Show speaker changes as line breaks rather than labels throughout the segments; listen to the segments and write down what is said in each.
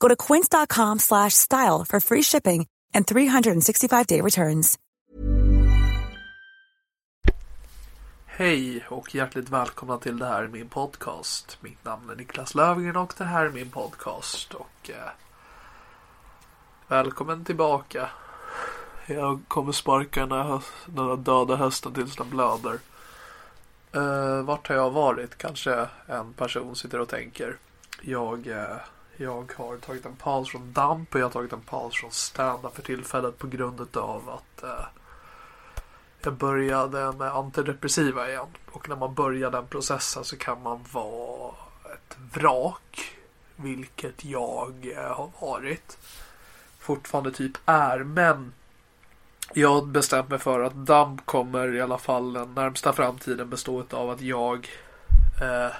Go to quince.com slash style for free shipping and 365-day returns.
Hej och hjärtligt välkomna till det här är min podcast. Mitt namn är Niklas Löfgren och det här är min podcast. Och eh, Välkommen tillbaka. Jag kommer sparka den här, den här döda hösten tills den blöder. Eh, vart har jag varit? Kanske en person sitter och tänker. Jag, eh, jag har tagit en paus från damp och jag har tagit en paus från stand för tillfället på grund av att eh, jag började med antidepressiva igen. Och när man börjar den processen så kan man vara ett vrak. Vilket jag eh, har varit. Fortfarande typ är. Men jag har bestämt mig för att DAMP kommer i alla fall den närmsta framtiden bestå av att jag eh,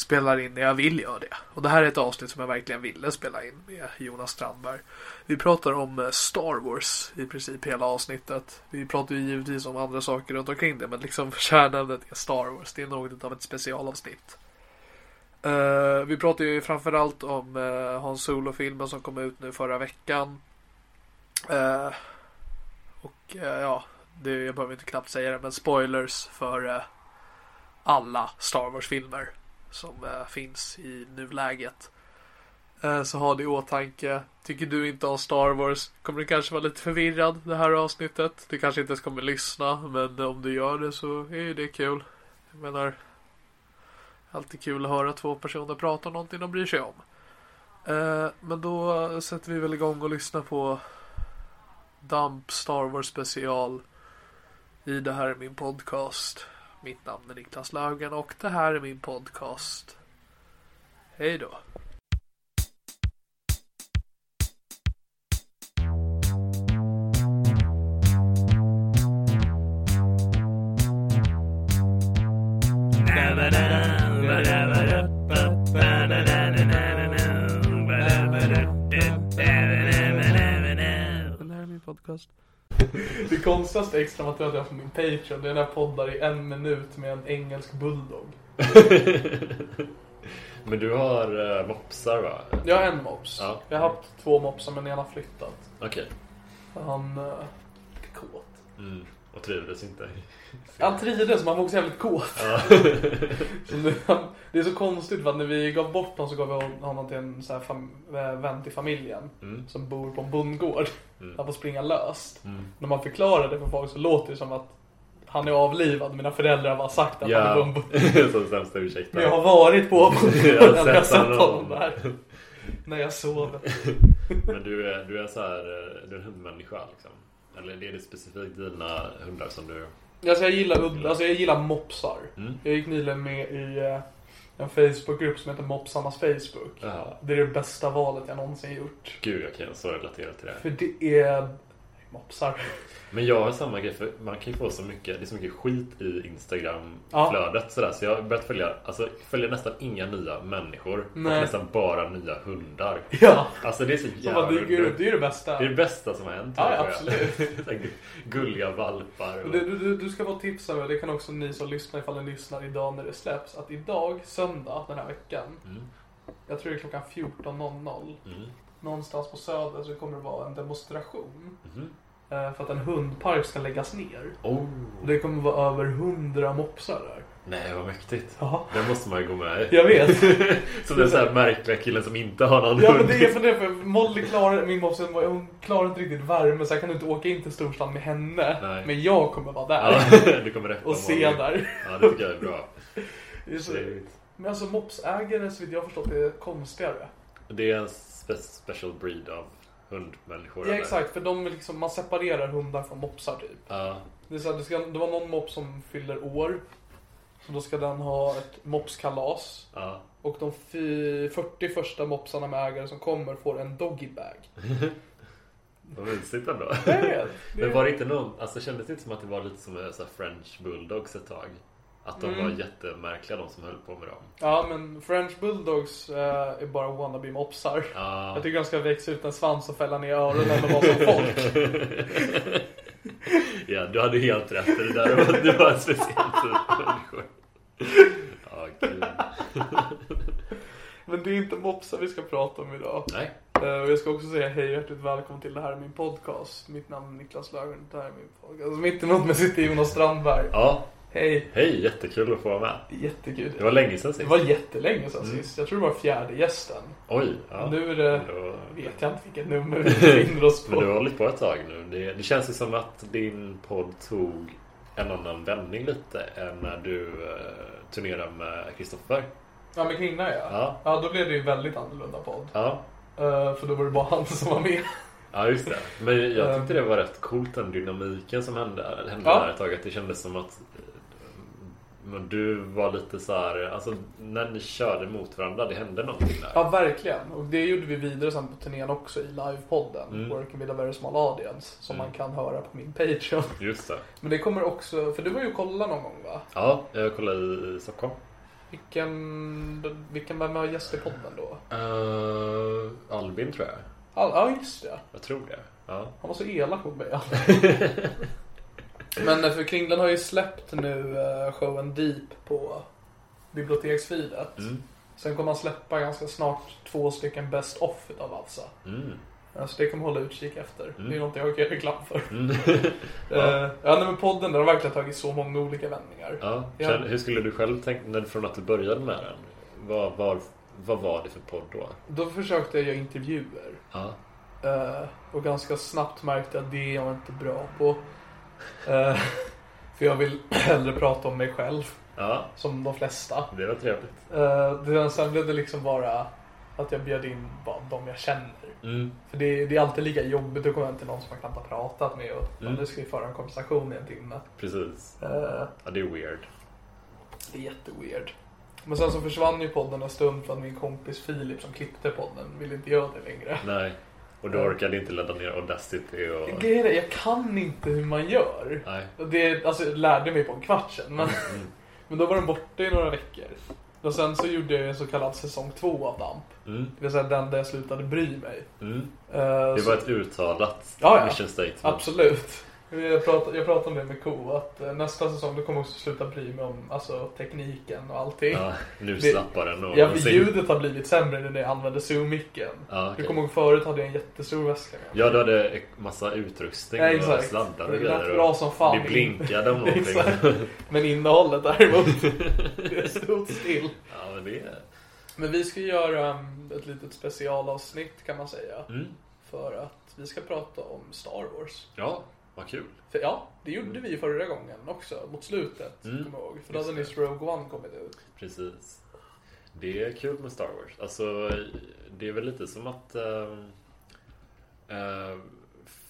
spelar in när jag vill göra det. Och det här är ett avsnitt som jag verkligen ville spela in med Jonas Strandberg. Vi pratar om eh, Star Wars i princip hela avsnittet. Vi pratar ju givetvis om andra saker runt omkring det men liksom kärnämnet är Star Wars. Det är något av ett specialavsnitt. Uh, vi pratar ju framförallt om eh, uh, Hans Solo-filmen som kom ut nu förra veckan. Uh, och ja, det, jag behöver inte knappt säga det men spoilers för alla Star Wars-filmer som eh, finns i nuläget. Eh, så ha det i åtanke. Tycker du inte om Star Wars kommer du kanske vara lite förvirrad det här avsnittet. Du kanske inte ens kommer lyssna men om du gör det så är ju det kul. Jag menar Alltid kul att höra två personer prata om någonting de bryr sig om. Eh, men då sätter vi väl igång och lyssnar på Dump Star Wars special i Det här är min podcast. Mitt namn är Niklas Löfgren och det här är min podcast. Hej då. podcast. Det konstigaste extra materialet jag har på min Patreon det är när jag poddar i en minut med en engelsk bulldog.
men du har uh, mopsar va?
Jag har en mops. Ja. Jag har haft två mopsar men en har flyttat.
Okej.
Han uh, är kåt.
Mm. Och trivdes inte?
Han trivdes men han var också jävligt kåt. Ja. det är så konstigt för att när vi gav bort honom så gav vi honom till en så här vän till familjen. Mm. Som bor på en bondgård. Mm. Han får springa löst. Mm. När man förklarar det för folk så låter det som att han är avlivad. Mina föräldrar har bara sagt att
ja.
han är
bondgård. Som sämsta ursäkten.
Men jag har varit på bondgården. jag har sett, sett honom där. när jag sover.
men du är, du är så här, du är en hundmänniska liksom. Eller är det specifikt dina hundar som du...
Alltså jag gillar, alltså jag gillar mopsar. Mm. Jag gick nyligen med i eh, en Facebookgrupp som heter Mopsarnas Facebook.
Jaha.
Det är det bästa valet jag någonsin gjort.
Gud, jag kan så relatera till det.
För det är mopsar.
Men jag har samma grej för man kan ju få så mycket Det är så mycket skit i Instagram
Ja.
flödet sådär Så jag har börjat följa Alltså följer nästan inga nya människor
Nej.
Och nästan bara nya hundar
Ja,
Alltså det är så jävla.
Det är ju det bästa.
Det är det bästa som har hänt
Ja,
jag.
absolut.
Gulliga valpar och...
Du, du, du- ska få tipsa mig, det kan också ni som lyssnar ifall ni lyssnar idag när det släpps, att idag, söndag den här veckan,
Mm.
jag tror det är klockan 14.00,
Mm.
Någonstans på Söder så kommer det vara en demonstration eh, för att en hundpark ska läggas ner.
Oh.
Det kommer vara över 100 mopsar där.
Nej vad mäktigt
Ja,
Det måste man ju gå med
jag vet.
Som den så här märkliga killen som inte har någon
Ja men
hund
det är för det, för Molly klarar, min mops, hon klarar inte riktigt värme så jag kan inte åka in till storstan med henne.
Nej.
Men jag kommer vara där.
Ja, du kommer rätta
och se där.
Ja det tycker jag är bra
så,
Trevligt.
men alltså mopsägare så vitt jag har förstått det är konstigare.
Det är en spe special breed av hundmänniskor
Ja
eller?
exakt, för de liksom, man separerar hundar från mopsar typ.
Ja,
Det, är så här, det, ska, det var någon mops som fyller år. Så då ska den ha ett mopskalas.
ja
Och de fy- 40 första mopsarna med ägare som kommer får en doggy bag.
Vad mysigt ändå Men var det inte någon, alltså kändes det inte som att det var lite som en så här French bulldogs ett tag? Att de
Mm.
var jättemärkliga de som höll på med dem
Ja men French bulldogs eh, är bara wannabe mopsar.
Ja,
Jag tycker de ska växa ut en svans och fälla ner öronen och vara som folk.
ja du hade helt rätt det där var, det var en speciell typ av människor Ja, gud
Men det är inte mopsar vi ska prata om idag.
Nej,
Eh, och jag ska också säga hej och hjärtligt välkommen till det här är min podcast. Mitt namn är Niklas Löfgren, det här är min podcast. Alltså, mitt emot mig sitter Jonas Strandberg.
ja,
Hej,
hej, jättekul att få vara med
jättekul.
Det var länge sedan
Det
sist
var jättelänge sedan
Mm.
sist. Jag tror det var fjärde gästen.
Oj, ja
Nu är det,
Då-
vet jag inte vilket nummer vi befinner oss
Men du har
på.
hållit på ett tag nu. Det, det känns ju som att din podd tog en annan vändning lite än när du eh, turnerade med Kristoffer.
Ja men Kringla ja.
Ja.
Ja då blev det ju väldigt annorlunda podd.
Ja,
Eh, för då var det bara han som var med.
ja just det. Men jag tyckte det var rätt coolt den dynamiken som hände, hände
Ja.
där ett tag. Att det kändes som att eh, men du var lite så här, alltså när ni körde mot varandra, det hände någonting där.
Ja verkligen. Och det gjorde vi vidare sen på turnén också i livepodden.
Mm.
Working with a very small audience. Som
Mm.
man kan höra på min Patreon.
Just det.
Men det kommer också, för du var ju och kollade någon gång va?
Ja, jag kollade i Stockholm.
Vilken, vilken vem var gäst i podden då?
Uh, Albin tror jag.
All, ja just det.
Jag tror det. Ja.
Han var så elak mot mig. Men eh, för Kringlan har ju släppt nu eh, showen Deep på biblioteksfilet.
Mm.
Sen kommer han släppa ganska snart två stycken Best Off utav Avsa.
Mm.
Eh, Så det kommer hålla utkik efter.
Mm.
Det är något jag kan göra reklam för.
Mm.
ja. ja nej, men podden den har verkligen tagit så många olika vändningar.
Ja,
Ja.
Hur skulle du själv tänka från att du började med den? Vad, var, vad var det för podd då?
Då försökte jag göra intervjuer.
Ja.
Eh, och ganska snabbt märkte jag att det är jag inte bra på. Eh, för jag vill hellre prata om mig själv.
Ja,
Som de flesta.
det var trevligt.
Det, sen blev det liksom bara att jag bjöd in bara de jag känner.
Mm.
För det, det är alltid lika jobbigt att komma hem till någon som man knappt har pratat med och
Mm.
nu ska vi föra en konversation i en timme.
Precis.
Eh,
Ja, det är weird.
det är jätteweird. Men sen så försvann ju podden en stund för att min kompis Filip som klippte podden ville inte göra det längre.
Nej. Och du orkade inte ladda ner Audacity och...
Grejen är, jag kan inte hur man gör.
Nej.
Det, alltså, jag lärde mig på en kvart sedan. Men,
Mm.
men då var den borta i några veckor. Och sen så gjorde jag en så kallad säsong två av Damp.
Mm.
Det vill säga den där jag slutade bry mig.
Mm.
Eh,
Det
så-
var ett uttalat
Ja, ja.
mission statement.
Absolut. Jag pratade, jag pratade om det med Ko, att eh, nästa säsong då kommer jag också sluta bry mig om alltså, tekniken och allting.
Ja, nu slappar den och...
Ja,
och
för ljudet har blivit sämre nu när jag använder Zoom-micken.
Ja,
Du
okej.
kommer ihåg förut hade jag en jättestor väska med.
Ja, du hade massa utrustning
Ja,
och
exakt.
sladdar och
Det lät
grejer.
bra
och
som fan.
Det blinkade om någonting.
Men innehållet däremot, det stod still.
ja, men det är...
Men vi ska göra um, ett litet specialavsnitt kan man säga.
Mm.
För att vi ska prata om Star Wars.
Ja, vad kul.
För ja, det gjorde vi förra gången också, mot slutet.
Mm.
Kommer jag ihåg. För då hade nyss Rogue One kommit ut.
Precis. Det är kul med Star Wars. Alltså, det är väl lite som att ehm, eh,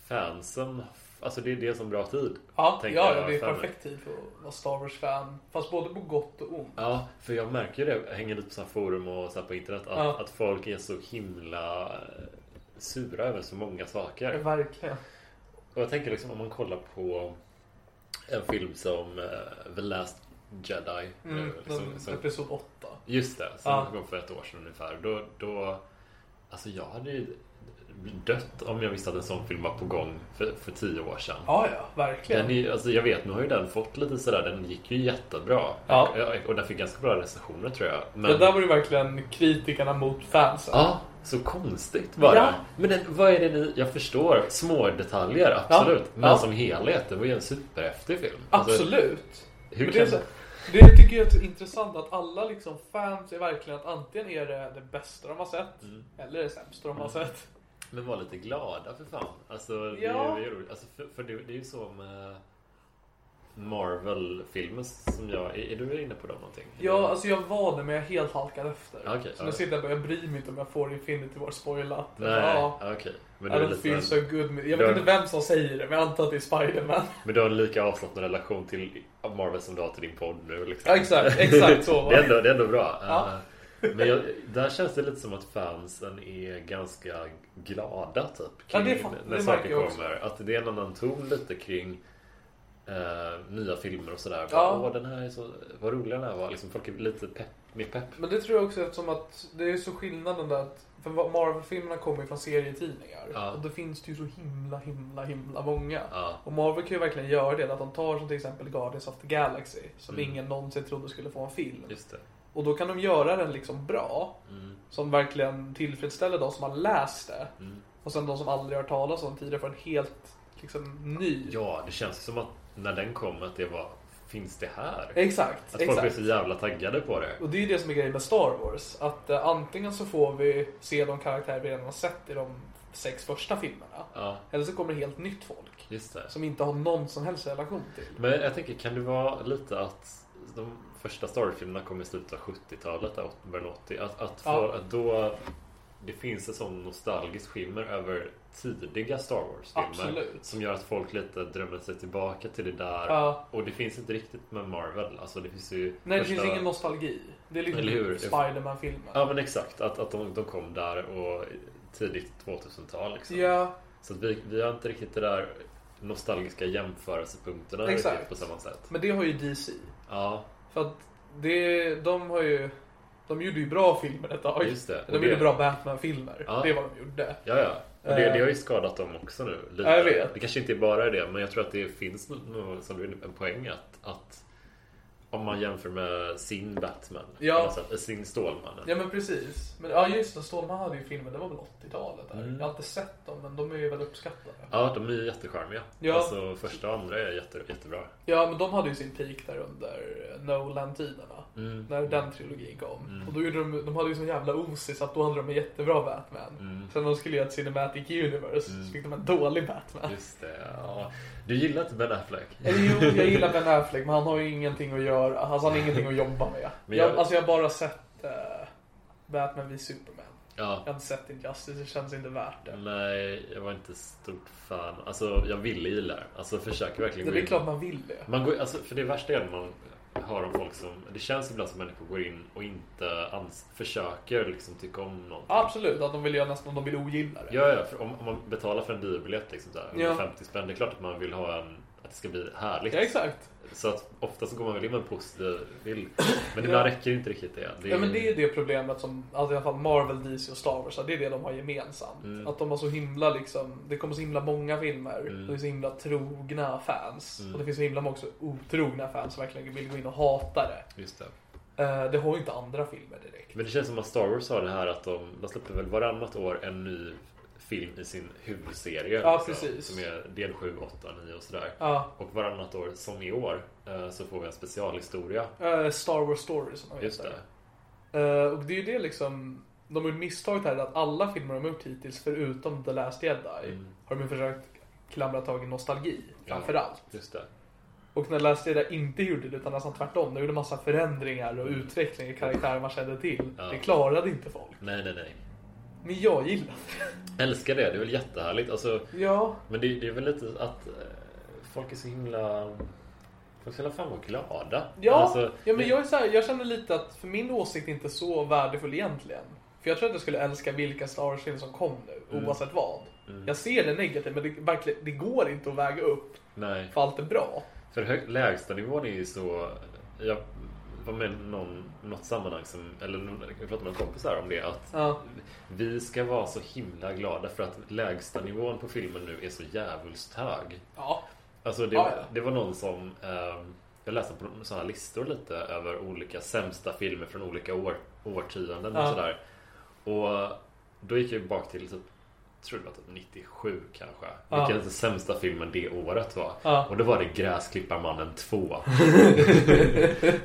fansen, alltså det är det som bra tid.
Ja, ja, ja det är perfekt tid för att vara Star Wars-fan. Fast både på gott och ont.
Ja, för jag märker det, jag hänger lite på så forum och så på internet, att,
Ja.
att folk är så himla eh, sura över så många
Ja,
saker.
verkligen.
Och jag tänker liksom om man kollar på en film som uh, The Last Jedi.
Mm,
uh, som, som,
episod 8.
Just det, som
Ja.
kom för ett år sedan ungefär. Då, då, alltså jag hade ju dött om jag visste att en sån film var på gång för, för tio år sedan.
Ja, ja, verkligen.
Den är, alltså jag vet, nu har ju den fått lite sådär, den gick ju jättebra.
Ja.
Och den fick ganska bra recensioner tror jag. Men,
Det där var ju verkligen kritikerna mot fansen.
Ja, så konstigt bara.
Ja.
Men den, vad är det ni... Jag förstår små detaljer, absolut.
Ja.
Men
Ja.
som helhet, det var ju en superhäftig film. Alltså,
Absolut.
hur
Men det, är
kan...
det tycker jag är intressant att alla liksom fans är verkligen att antingen är det det bästa de har sett
Mm.
eller det sämsta de har sett.
Men var lite glada för fan. Alltså, det,
Ja.
är ju roligt. Alltså, för, för det, det är ju så med Marvel-filmer som jag... Är, är du inne på dem någonting?
Ja, alltså jag var det men jag helt halkade efter.
Okej,
så
ja.
nu sitter jag bara, jag bryr mig inte om jag får Infinity War spoilat.
Nej,
Ja,
okej. Men du är
don't
lite...
feel so good. med- Jag vet
har-
inte vem som säger det, men jag antar att det är Spiderman.
Men du har en lika avslappnad relation till Marvel som du har till din podd nu liksom.
Ja, exakt, exakt så
det, är ändå, det är ändå bra.
Ja.
Eh, Men jag, där känns det lite som att fansen är ganska glada typ.
Ja, det
kring
fa-
när
det
saker
jag också.
kommer. Att det är en annan ton lite kring eh, nya filmer och sådär.
Ja.
Åh, den här är så... Vad rolig den här var. Liksom, folk är lite pepp, mer pepp.
Men det tror jag också eftersom att det är så skillnaden där att för Marvel-filmerna kommer ju från serietidningar.
Ja.
Och då finns det ju så himla, himla, himla många.
Ja.
Och Marvel kan ju verkligen göra det. Att de tar som till exempel Guardians of the Galaxy. Som
Mm.
ingen någonsin trodde skulle få en film. Och då kan de göra den liksom bra.
Mm.
Som verkligen tillfredsställer de som har läst det.
Mm.
Och sen de som aldrig har talas om tidigare får en helt liksom ny.
Ja, det känns som att när den kom att det var... Finns det här?
Exakt,
Att folk
exakt.
är så jävla taggade på det.
Och det är ju det som är grejen med Star Wars. Att eh, antingen så får vi se de karaktärer vi redan har sett i de sex första filmerna.
Ja,
Eller så kommer det helt nytt folk. Som inte har någon som helst relation till.
Men jag tänker, kan det vara lite att de första Star Wars-filmerna kom i slutet av 70-talet, där, början av 80 Att, att, få,
Ja.
att då det finns en sån nostalgisk skimmer över tidiga Star Wars-filmer. Som gör att folk lite drömmer sig tillbaka till det där.
Ja.
Och det finns inte riktigt med Marvel. Alltså det finns ju
Nej, det
första-
finns ingen nostalgi. Det är liksom Spiderman-filmen.
Ja men exakt, att, att de, de kom där och tidigt 2000-tal liksom.
Ja,
Så att vi, vi har inte riktigt det där nostalgiska jämförelsepunkterna
Exakt.
på samma sätt.
men det har ju DC.
Ja,
För att det, de har ju... De gjorde ju bra filmer ett tag.
Just det.
De
Och
gjorde
det-
bra Batman-filmer.
Ja.
Det är vad de gjorde.
Ja, ja. Och det,
Eh.
det har ju skadat dem också nu. Lite.
Ja, jag vet.
Det kanske inte är bara det, men jag tror att det finns nog, som du är en poäng att, att om man jämför med sin Batman,
Ja.
sätt, eh, sin Stålmannen.
Ja men precis. Men ja just det, Stålman hade ju filmer, det var väl 80-talet där.
Mm.
Jag har inte sett dem men de är ju väl uppskattade.
Ja, de är ju jättecharmiga.
Ja.
Alltså första och andra är jätte, jättebra.
Ja men de hade ju sin peak där under Nolan-tiderna.
Mm.
När den trilogin kom.
Mm.
Och då gjorde de, de hade ju sån jävla osis att då hade de en jättebra Batman.
Mm.
Sen när de skulle göra ett Cinematic Universe
Mm.
så fick de en dålig Batman.
Just det, ja. Du gillar inte Ben Affleck?
Eller jo, jag gillar Ben Affleck men han har ju ingenting att göra. Alltså han har ingenting att jobba med. Jag,
jag-
alltså jag har bara sett eh, Batman v Superman.
Ja.
Jag har inte sett Injustice, det känns inte värt det.
Nej, jag var inte stort fan. Alltså, jag ville gilla det. Alltså, försöker verkligen
Det
gå
är klart man vill det.
Man går, alltså, för det värsta är när man hör om folk som... Det känns ibland som människor går in och inte ans, försöker liksom tycka om någonting.
Absolut, att de vill göra nästan, de vill ogilla det.
Ja, ja. För om, om man betalar för en biobiljett liksom, så här,
Ja.
50 spänn. Det är klart att man vill ha en... Att det ska bli härligt.
Ja, exakt.
Så att ofta så går man väl in med en positiv bild. Men
Ja.
ibland räcker inte riktigt det. det
Ja men det är det problemet som, alltså i alla fall Marvel, DC och Star Wars, det är det de har gemensamt.
Mm.
Att de har så himla liksom, det kommer så himla många filmer,
Mm.
det är så himla trogna fans.
Mm.
Och det finns så himla många också otrogna fans som verkligen vill gå in och hata det.
Just det.
Eh, det har ju inte andra filmer direkt.
Men det känns som att Star Wars har det här att de, de släpper väl varannat år en ny film i sin huvudserie.
Ja,
liksom. Som är del 7, 8, 9 och sådär.
Ja,
Och varannat år, som i år, eh, så får vi en specialhistoria.
eh, Star Wars Story som de
Just det.
Eh, och det är ju det liksom, de har ju misstaget här att alla filmer de har gjort hittills, förutom The Last Jedi,
Mm.
har de försökt klamra tag i nostalgi,
Ja.
framförallt.
Just det.
Och när Last Jedi inte gjorde det, utan nästan tvärtom. De gjorde massa förändringar och utveckling i karaktärer man kände till.
Ja.
Det klarade inte folk.
Nej, nej, nej.
Men jag gillar
Älskar det. Det är väl jättehärligt. Alltså,
det. Ja,
men det, det är väl lite att eh, folk är så himla... Folk ska fan vara glada.
ja,
Alltså,
ja men jag, är så här, jag känner lite att för min åsikt är inte så värdefull egentligen. För jag tror att jag skulle älska vilken Star Wars-film som kom nu,
Mm.
oavsett vad. Jag ser det negativt men det, verkligen, det går inte att väga upp
Nej.
för allt är bra.
För lägsta nivån är ju så... Jag var med någon, något sammanhang som... Eller jag pratade med en kompis här om det. Att
Ja.
vi ska vara så himla glada för att lägsta nivån på filmen nu är så jävulst hög.
Ja.
Alltså det,
Ja, ja.
det var någon som... Eh, jag läste på sådana listor lite över olika sämsta filmer från olika år, årtionden och sådär. Och då gick jag bak till typ, tror det var typ 97 kanske.
Ja.
Vilken den sämsta filmen det året var.
Ja.
Och då var det Gräsklipparmannen 2.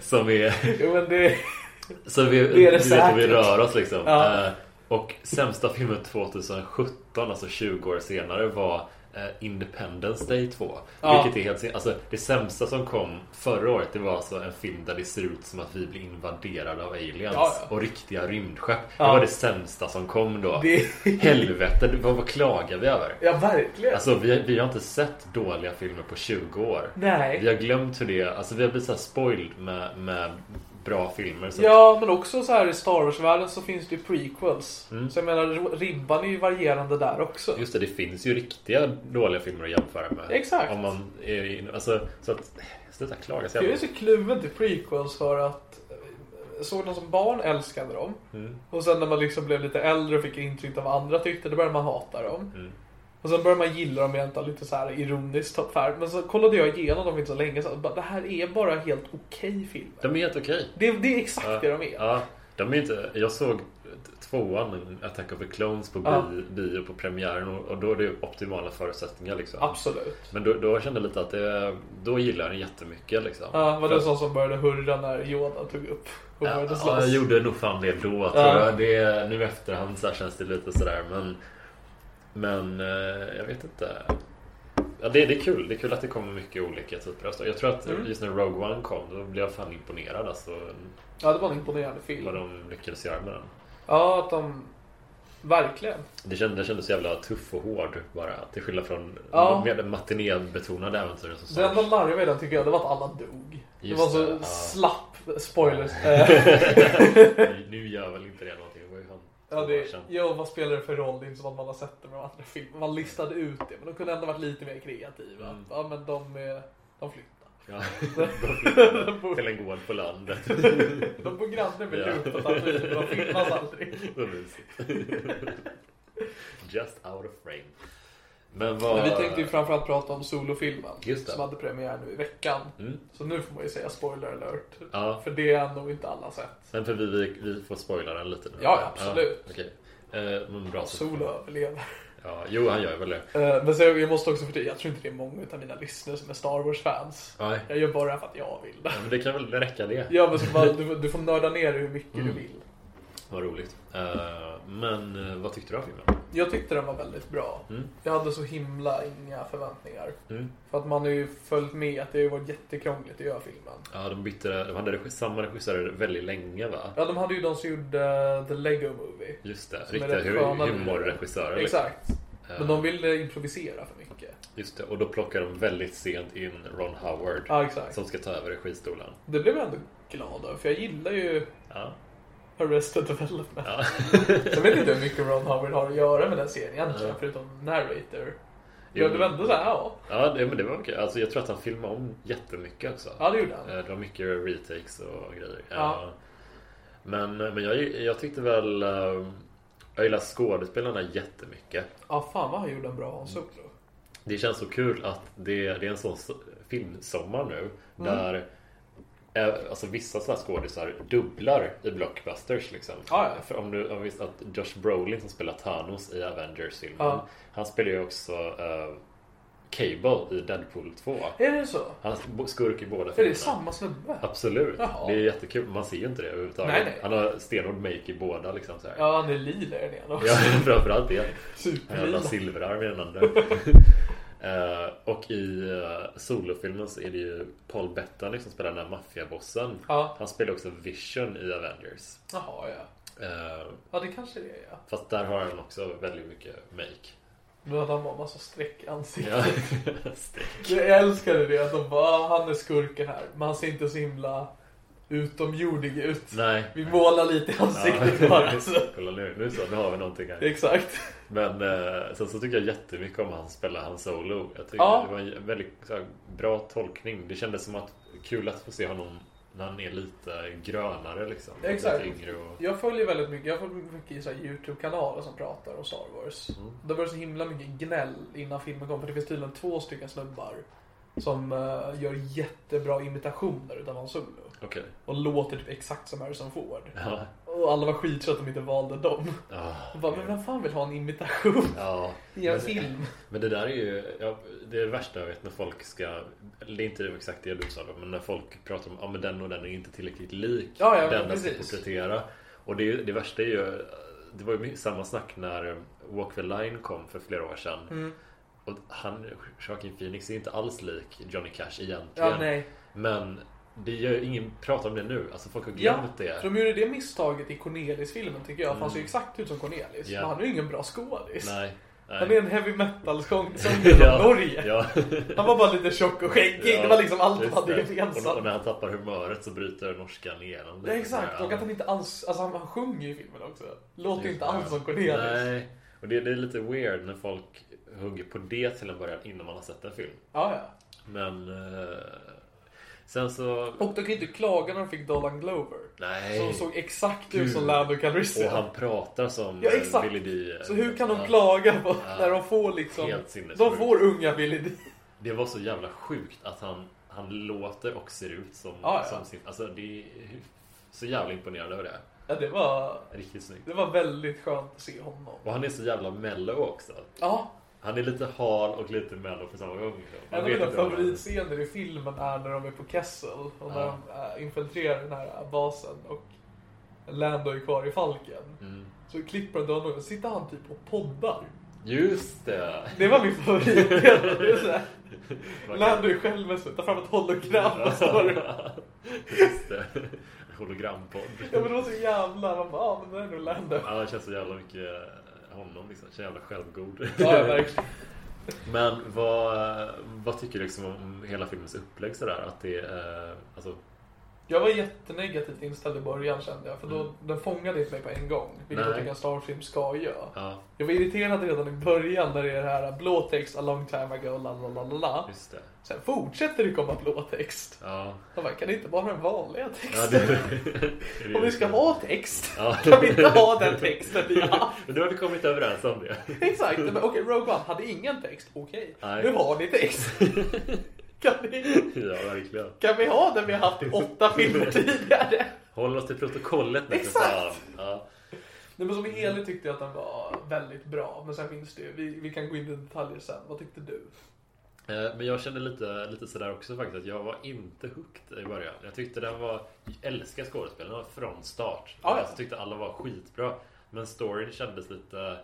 som är...
Jo men det...
Så vi,
Det är det
vet vi rör oss liksom.
Ja.
Eh, och sämsta filmen 2017, alltså 20 år senare, var Independence Day 2.
Ja.
Vilket är helt sin- Alltså det sämsta som kom förra året, det var alltså en film där det ser ut som att vi blir invaderade av aliens.
Ja.
Och riktiga rymdskepp.
Ja.
Det var det sämsta som kom då.
Det-
Helvete, vad, vad klagar vi över?
Ja verkligen.
Alltså vi, vi har inte sett dåliga filmer på 20 år.
Nej.
Vi har glömt hur det är. Alltså vi har blivit så spoiled med, med bra filmer. Så
Ja, men också så här i Star Wars-världen så finns det ju prequels.
Mm.
Så jag menar, ribban är ju varierande där också.
Just det, det finns ju riktiga dåliga filmer att jämföra med.
Exakt.
Om man är alltså, så att, sluta klaga så
Jag är så kluven till prequels för att eh, såg dem som barn, älskade dem.
Mm.
Och sen när man liksom blev lite äldre och fick intryck av vad andra tyckte, då började man hata dem.
Mm.
Och sen började man gilla dem egentligen lite så här ironiskt. Här. Men så kollade jag igenom dem inte så länge bara, det här är bara helt okej filmer.
De är helt okej.
Det, det är exakt
Ja.
det de är.
Ja, de är inte... Jag såg tvåan, Attack of the Clones, på
Ja.
bi, bio på premiären och, och då är det optimala förutsättningar liksom.
Absolut.
Men då, då kände jag lite att det, då gillar jag den jättemycket liksom.
Ja, var det
För-
sån som började hurra när Yoda tog upp och började
Ja,
slåss?
jag gjorde nog fan det då tror
Ja.
jag. Det, nu efterhand så här känns det lite sådär men Men eh, jag vet inte Ja det, det är kul, det är kul att det kommer mycket olika typer av story. Jag tror att
Mm.
just när Rogue One kom då blev jag fan imponerad alltså
Ja, det var en imponerande film.
Vad de lyckades göra med den
Ja, att de... Verkligen.
Det kändes, det kändes så jävla tuff och hård bara Till skillnad från
Ja.
mer matinébbetonade äventyr som
Det enda larviga i den tycker jag, det var att alla dog.
Just
det var så
det,
slapp, spoilers.
Nu- gör väl inte det någonting, det var ju fan
ja, det,
år sedan.
jo, vad spelar det för roll? Det är inte som att man har sett det med de andra filmerna. Man listade ut det, men de kunde ändå varit lite mer kreativa.
Mm.
Ja, men de, eh, de flyttar.
Ja, de flyttade till en gård på landet
De bor granne med
Ja.
Tatooine, men de filmas aldrig.
Just out of frame. Men vad...
Men vi tänkte ju framförallt prata om solofilmen. Som hade premiär nu i veckan.
Mm.
Så nu får man ju säga spoiler alert.
Ja.
För det är nog inte alla sett.
Sen får vi, vi, vi får spoila den lite nu.
Ja, absolut.
Ja, okej. Eh, men bra.
Solo överlever.
Ja, jo, han gör väl det.
Eh, Men så jag måste också förtydliga, jag tror inte det är många av mina lyssnare som är Star Wars-fans. Jag gör bara det för att jag vill.
Ja, men det kan väl räcka det.
Ja, men så bara, du, du får nörda ner hur mycket du
Mm.
vill.
Vad roligt. Eh, men eh, vad tyckte du om filmen?
Jag tyckte den var väldigt bra.
Mm.
Jag hade så himla inga förväntningar.
Mm.
För att man har ju följt med att det har varit jättekrångligt att göra filmen.
Ja, de bytte... De hade regi, samma regissörer väldigt länge, va?
Ja, de hade ju de som gjorde The Lego Movie.
Just det. Riktiga humorregissörer. liksom.
Exakt.
Eh,
Men de ville improvisera för mycket.
Just det. Och då plockar de väldigt sent in Ron Howard.
Ja, exakt.
Som ska ta över registolen.
Det blev jag ändå glad över, för jag gillar ju
Ja.
Arrested Development.
Ja.
Jag vet inte hur mycket Ron Howard har att göra med den serien egentligen,
Ja.
förutom narrator.
Jo.
Jag blev ändå såhär, ja.
Ja, det, men det var okej. Alltså, jag tror att han filmade om jättemycket också.
Ja, det gjorde han.
Eh, Det var mycket retakes och grejer.
Ja.
Men, men jag, jag tyckte väl... eh, Jag gillar skådespelarna jättemycket.
Ja, fan vad han gjorde en bra Solo.
Det känns så kul att det, det är en sån so- filmsommar nu.
Mm.
Där alltså, vissa sådana skådisar dubblar i blockbusters. Liksom.
Ja, ja.
För om du har visst att Josh Brolin som spelar Thanos i Avengers-filmen.
Ja.
Han spelar ju också eh, Cable i Deadpool 2.
Är det så?
Han skurk i båda
Är det
filmerna.
samma snubbe?
Absolut.
Jaha.
Det är jättekul. Man ser ju inte det överhuvudtaget.
Nej, nej.
Han har stenhård make i båda liksom så här.
Ja, han är lila är det också.
Ja, framförallt det.
Superlila.
jävla silverarm i den andra. Eh, och i uh, solofilmen så är det ju Paul Bettany som spelar den här maffiabossen.
Ja.
Han spelar också Vision i Avengers.
Jaha, ja.
Eh,
Ja, det kanske det är, ja.
fast där har han också väldigt mycket make.
Nu hade han bara massa streck i ansiktet.
Ja.
Jag älskade det att de bara, "Ah, han är skurken här. Men han ser inte så himla utomjordig ut.
Nej.
Vi målar lite i ansiktet bara. Alltså.
Kolla nu, nu så, nu har vi någonting här.
Exakt.
Men eh, sen så tycker jag jättemycket om han spelar han solo. Jag tycker
Ja.
det var en väldigt här, bra tolkning. Det kändes som att kul att få se honom när han är lite grönare liksom.
Exakt.
Lite och...
Jag följer väldigt mycket, jag följer mycket i Youtube-kanaler som pratar om Star Wars.
Mm.
Det var så himla mycket gnäll innan filmen kom, för det finns tydligen två stycken snubbar som eh, gör jättebra imitationer utav Han Solo.
Okej.
Och låter typ exakt som Harrison Ford.
Ja.
Och alla var skittrötta att de inte valde dem.
Ja.
Och bara, men vem fan vill ha en imitation
Ja.
i en
Men-
film?
Men det där är ju ja, det, är det värsta jag vet när folk ska Det är inte exakt det du sa då Men när folk pratar om ja, men den och den är inte tillräckligt lik
Ja, ja,
Den den ska porträttera Och det, det värsta är ju Det var ju samma snack när Walk the Line kom för flera år sedan
Mm.
Och han, Joaquin Phoenix är inte alls lik Johnny Cash egentligen
Ja, nej.
Men det gör ingen pratar om det nu Alltså folk har
Ja,
glömt det
för de gjorde det misstaget i Cornelis-filmen tycker jag. För han ser
Mm.
exakt ut som Cornelis.
Ja.
Men han är ju ingen bra skådis.
Nej, nej.
Han är en heavy metal-sångare från Norge.
ja.
Han var bara lite tjock och skäggig. det var liksom allt
just
hade
det. Och,
gemensamt.
när han tappar humöret så bryter norskan igenom
Ja, exakt, och att han inte alls, alltså han, han sjunger ju i filmen också. Låter inte
det.
alls som Cornelis.
Nej, och det, det är lite weird när folk hugger på det till en början innan man har sett en film.
Ja, ja.
Men eh, sen så...
Och de kan ju inte klaga när de fick Dolan Glover.
Nej.
Som såg exakt ut som Lando Calrissian.
Och han pratar som
Ja,
eh,
exakt.
Billy D.
Så hur kan de
Ja.
klaga på
Ja.
när de får liksom...
Helt.
De får unga Billy D.
Det var så jävla sjukt att han, han låter och ser ut som,
Ja, ja.
som sin... Alltså det är så jävla imponerande över det.
Ja, det var,
Riktigt snyggt.
det var väldigt skönt att se honom.
Och han är så jävla mellow också.
Ja,
Han är lite hal och lite mellow på samma gång. liksom.
En av mina favoritscener i filmen är när de är på Kessel och när
Ja.
de äh, infiltrerar den här basen och Lando är kvar i Falken.
Mm.
Så klipper de honom och sitter han typ och poddar.
Just det!
Det var min favorit. Lando är själv med sig, tar fram ett hologram och står
Just det. Hologrampodd.
Ja men det var så jävla, man bara, ja men det är nog Lando.
Ja, det känns så jävla mycket eh, honom liksom. Så jävla självgod.
Ja, verkligen.
Men vad, vad tycker du liksom om hela filmens upplägg sådär? Att det är, eh, alltså,
Jag var jättenegativt inställd i början kände jag, för då,
Mm.
den fångade inte mig på en gång. Vilket jag
Nej.
tycker en Star Wars-film ska göra.
ja,
Jag var irriterad redan i början när det är det här blå text a long time ago, la la la la. Sen fortsätter det komma blå text.
Ja.
Jag bara, kan det inte vara den vanliga
ja
texten?
det, det,
Om vi ska ha text,
Ja.
kan vi inte ha den texten vi har?
Men då har vi kommit överens om det.
Exakt, men okej, Rogue One hade ingen text, okej.
Nej.
Nu har ni text. Kan vi,
Ja, verkligen.
kan vi ha den vi har haft i åtta filmer tidigare?
Håll oss till protokollet nu för
Exakt.
fan. Ja.
Nej, men som helhet tyckte jag att den var väldigt bra. Men sen finns det ju, vi, vi kan gå in i detaljer sen. Vad tyckte du?
Eh, Men jag kände lite, lite sådär också faktiskt att jag var inte hooked i början. Jag tyckte den var, jag älskar skådespelarna från start.
Ja, ja.
Jag tyckte alla var skitbra. Men storyn kändes lite,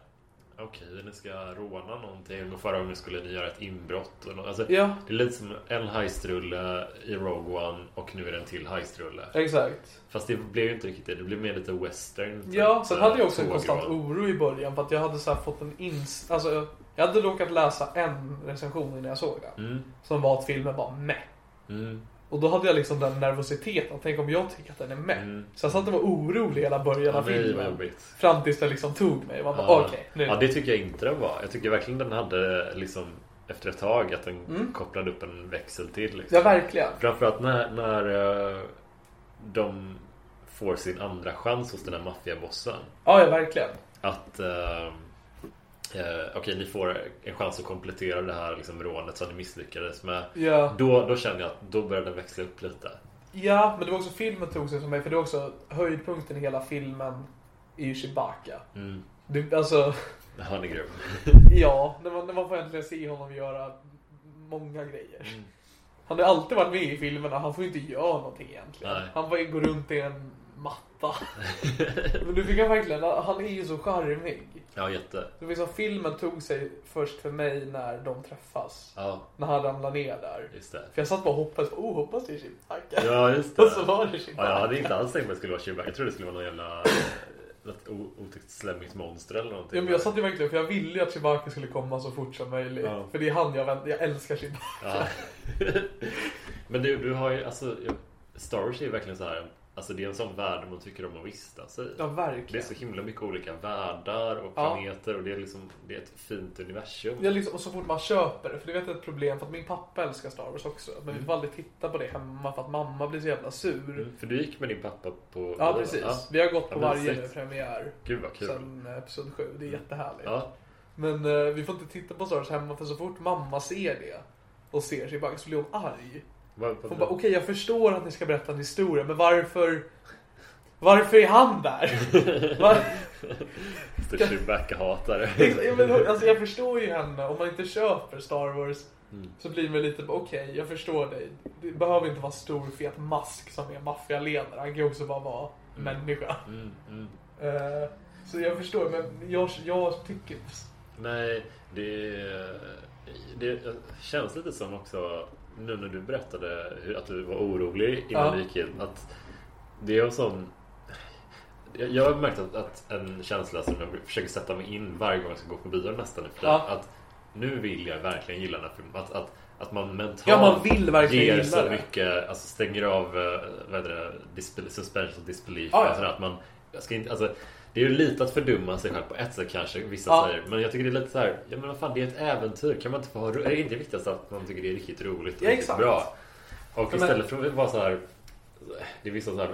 okej ni ska råna någonting och förra gången skulle ni göra ett inbrott. Och nå- alltså,
Ja.
Det är lite som en heistrulle i Rogue One och nu är det en till heistrulle.
Exakt.
Fast det blev ju inte riktigt det, det blev mer lite western. typ.
Ja, sen hade jag också en konstant oro i början för att jag hade så fått en ins... Alltså, jag hade råkat läsa en recension innan jag såg den.
Mm,
Som var att filmen var med.
mm,
Och då hade jag liksom den nervositeten. Tänk om jag tycker att den är med.
Mm.
Så jag satt och var orolig hela början
Ja,
av
vad
filmen. Fram tills det liksom tog mig. Man bara,
Ja.
okej, nu.
Ja, det tycker jag inte den var. Jag tycker verkligen den hade liksom efter ett tag att den
Mm.
kopplade upp en växel till. Liksom.
Ja, verkligen.
Framförallt när, när eh, de får sin andra chans hos den här maffiabossen.
Ja, ja, verkligen.
Att eh, eh, okej, ni får en chans att komplettera det här liksom, rånet som ni misslyckades med.
Ja.
Då, då kände jag att då började den växla upp lite.
Ja, men det var också filmen tog sig för mig. För det var också höjdpunkten i hela filmen är ju Chewbacca.
Mm.
Det, alltså,
Han är grym.
ja, när man, när man får äntligen se honom göra många grejer.
Mm.
Han har alltid varit med i filmerna, han får inte göra någonting egentligen.
Nej.
Han bara går runt i en matta. men nu fick han verkligen, han är ju så charmig.
Ja, jätte.
Som filmen tog sig först för mig när de träffas.
Ja,
När han ramlar ner där.
just det.
För jag satt bara och hoppades på, oh hoppas det är Chewbacca.
Ja, just det.
Och så var det
Ja,
Chewbacca.
jag hade inte alls tänkt mig att det skulle vara Chewbacca. Jag trodde det skulle vara någon jävla... Något o- otäckt slemmigt monster eller någonting.
Ja, men jag satt ju verkligen, för jag ville ju att Chewbacca skulle komma så fort som möjligt.
Ja.
För det är han jag vänt, jag älskar Chewbacca.
Ja. men du, du har ju alltså... Star Wars är ju verkligen så här Alltså det är en sån värld man tycker om att vistas i.
Ja,
Det är
verkligen.
så himla mycket olika världar och
Ja.
planeter och det är liksom Det är ett fint universum.
Ja, liksom, och så fort man köper det, för det vet jag är ett problem för att min pappa älskar Star Wars också. Men vi får aldrig titta på det hemma för att mamma blir så jävla sur.
Mm, För du gick med din pappa på...
Ja, precis. Vi har gått på
Ja,
varje nu premiär
Gud vad kul.
sen eh, Episod 7. Det är jättehärligt.
Ja,
Men eh, vi får inte titta på Star Wars hemma för så fort mamma ser det och ser sig bara så blir hon arg. Hon bara, okej jag förstår att ni ska berätta en historia, men varför... Varför är han där? Var...
Största Chewbacca-hatare.
Alltså, jag förstår ju henne. Om man inte köper Star Wars så blir man lite okej, jag förstår dig. Det behöver inte vara stor fet mask som är maffialedare. Han kan ju också bara vara människa.
Mm, mm.
Eh, så jag förstår, men jag, jag tycker...
Nej, det, det känns lite som också nu när du berättade att du var orolig innan
Ja.
du gick in. Att det är en sån... Jag har märkt att, att en känsla som jag försöker sätta mig in varje gång jag ska gå på bio nästan
Ja.
Att nu vill jag verkligen gilla den här filmen. Att, att, att man mentalt
Ja, man vill verkligen
ger så
det.
mycket, alltså stänger av eh, vad heter det, suspension of disbelief.
Ja, ja.
Alltså att man, jag ska inte, alltså, det är ju lite att fördumma sig själv på ett sätt kanske, vissa
Ja.
säger. Men jag tycker det är lite så här, ja men vad fan det är ett äventyr. Kan man inte få ha Är det inte viktigast att man tycker det är riktigt roligt och
Ja,
riktigt bra? Och
men-
istället för att vara så här det är vissa så här,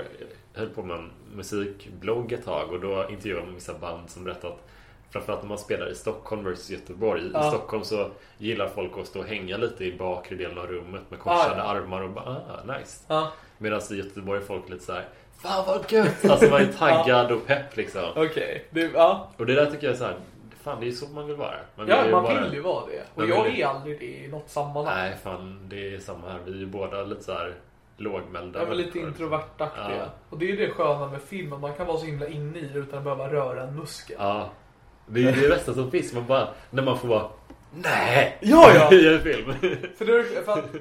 jag höll på med en musikblogg ett tag och då intervjuade man vissa band som berättade att Framförallt när man spelar i Stockholm versus Göteborg. I
Ja.
Stockholm så gillar folk att stå och hänga lite i bakre delen av rummet med korsade
Ja, ja.
armar och bara ah, nice.
Ja,
Medan i Göteborg är folk lite så här Fan vad gött! Alltså man är taggad och pepp liksom.
okej. Det- Ja,
Och det där tycker jag är så här, Fan det är ju så man vill vara. Man
ja
ju
man
bara-
vill ju vara det. Och
Man
jag
vill
är aldrig det i något sammanhang.
Nej fan det är samma här. Vi är ju båda lite så här lågmälda.
Ja, men lite introvertaktiga.
Ja.
Och det är ju det sköna med filmen. Man kan vara så himla inne i det utan att behöva röra en muskel.
Ja. Det är ju det bästa som finns. Man bara, när man får vara Nej!
Ja, ja.
I en film.
För det, för att,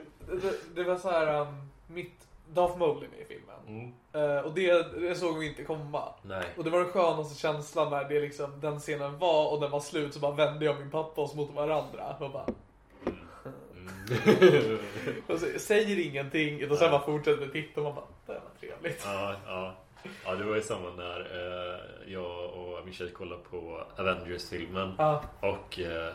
det, det var så här um, mitt Darth med i filmen.
Mm.
Eh, och det, det såg vi inte komma.
Nej.
Och det var den skönaste känslan när det liksom, den scenen var och den var slut så bara vände jag och min pappa oss mot varandra och bara och så, säger ingenting utan sen bara fortsätter titta och man bara det var trevligt.
Ja, ja. Ja, det var ju samma när eh, jag och min tjej kollade på Avengers-filmen.
Ja.
Och eh,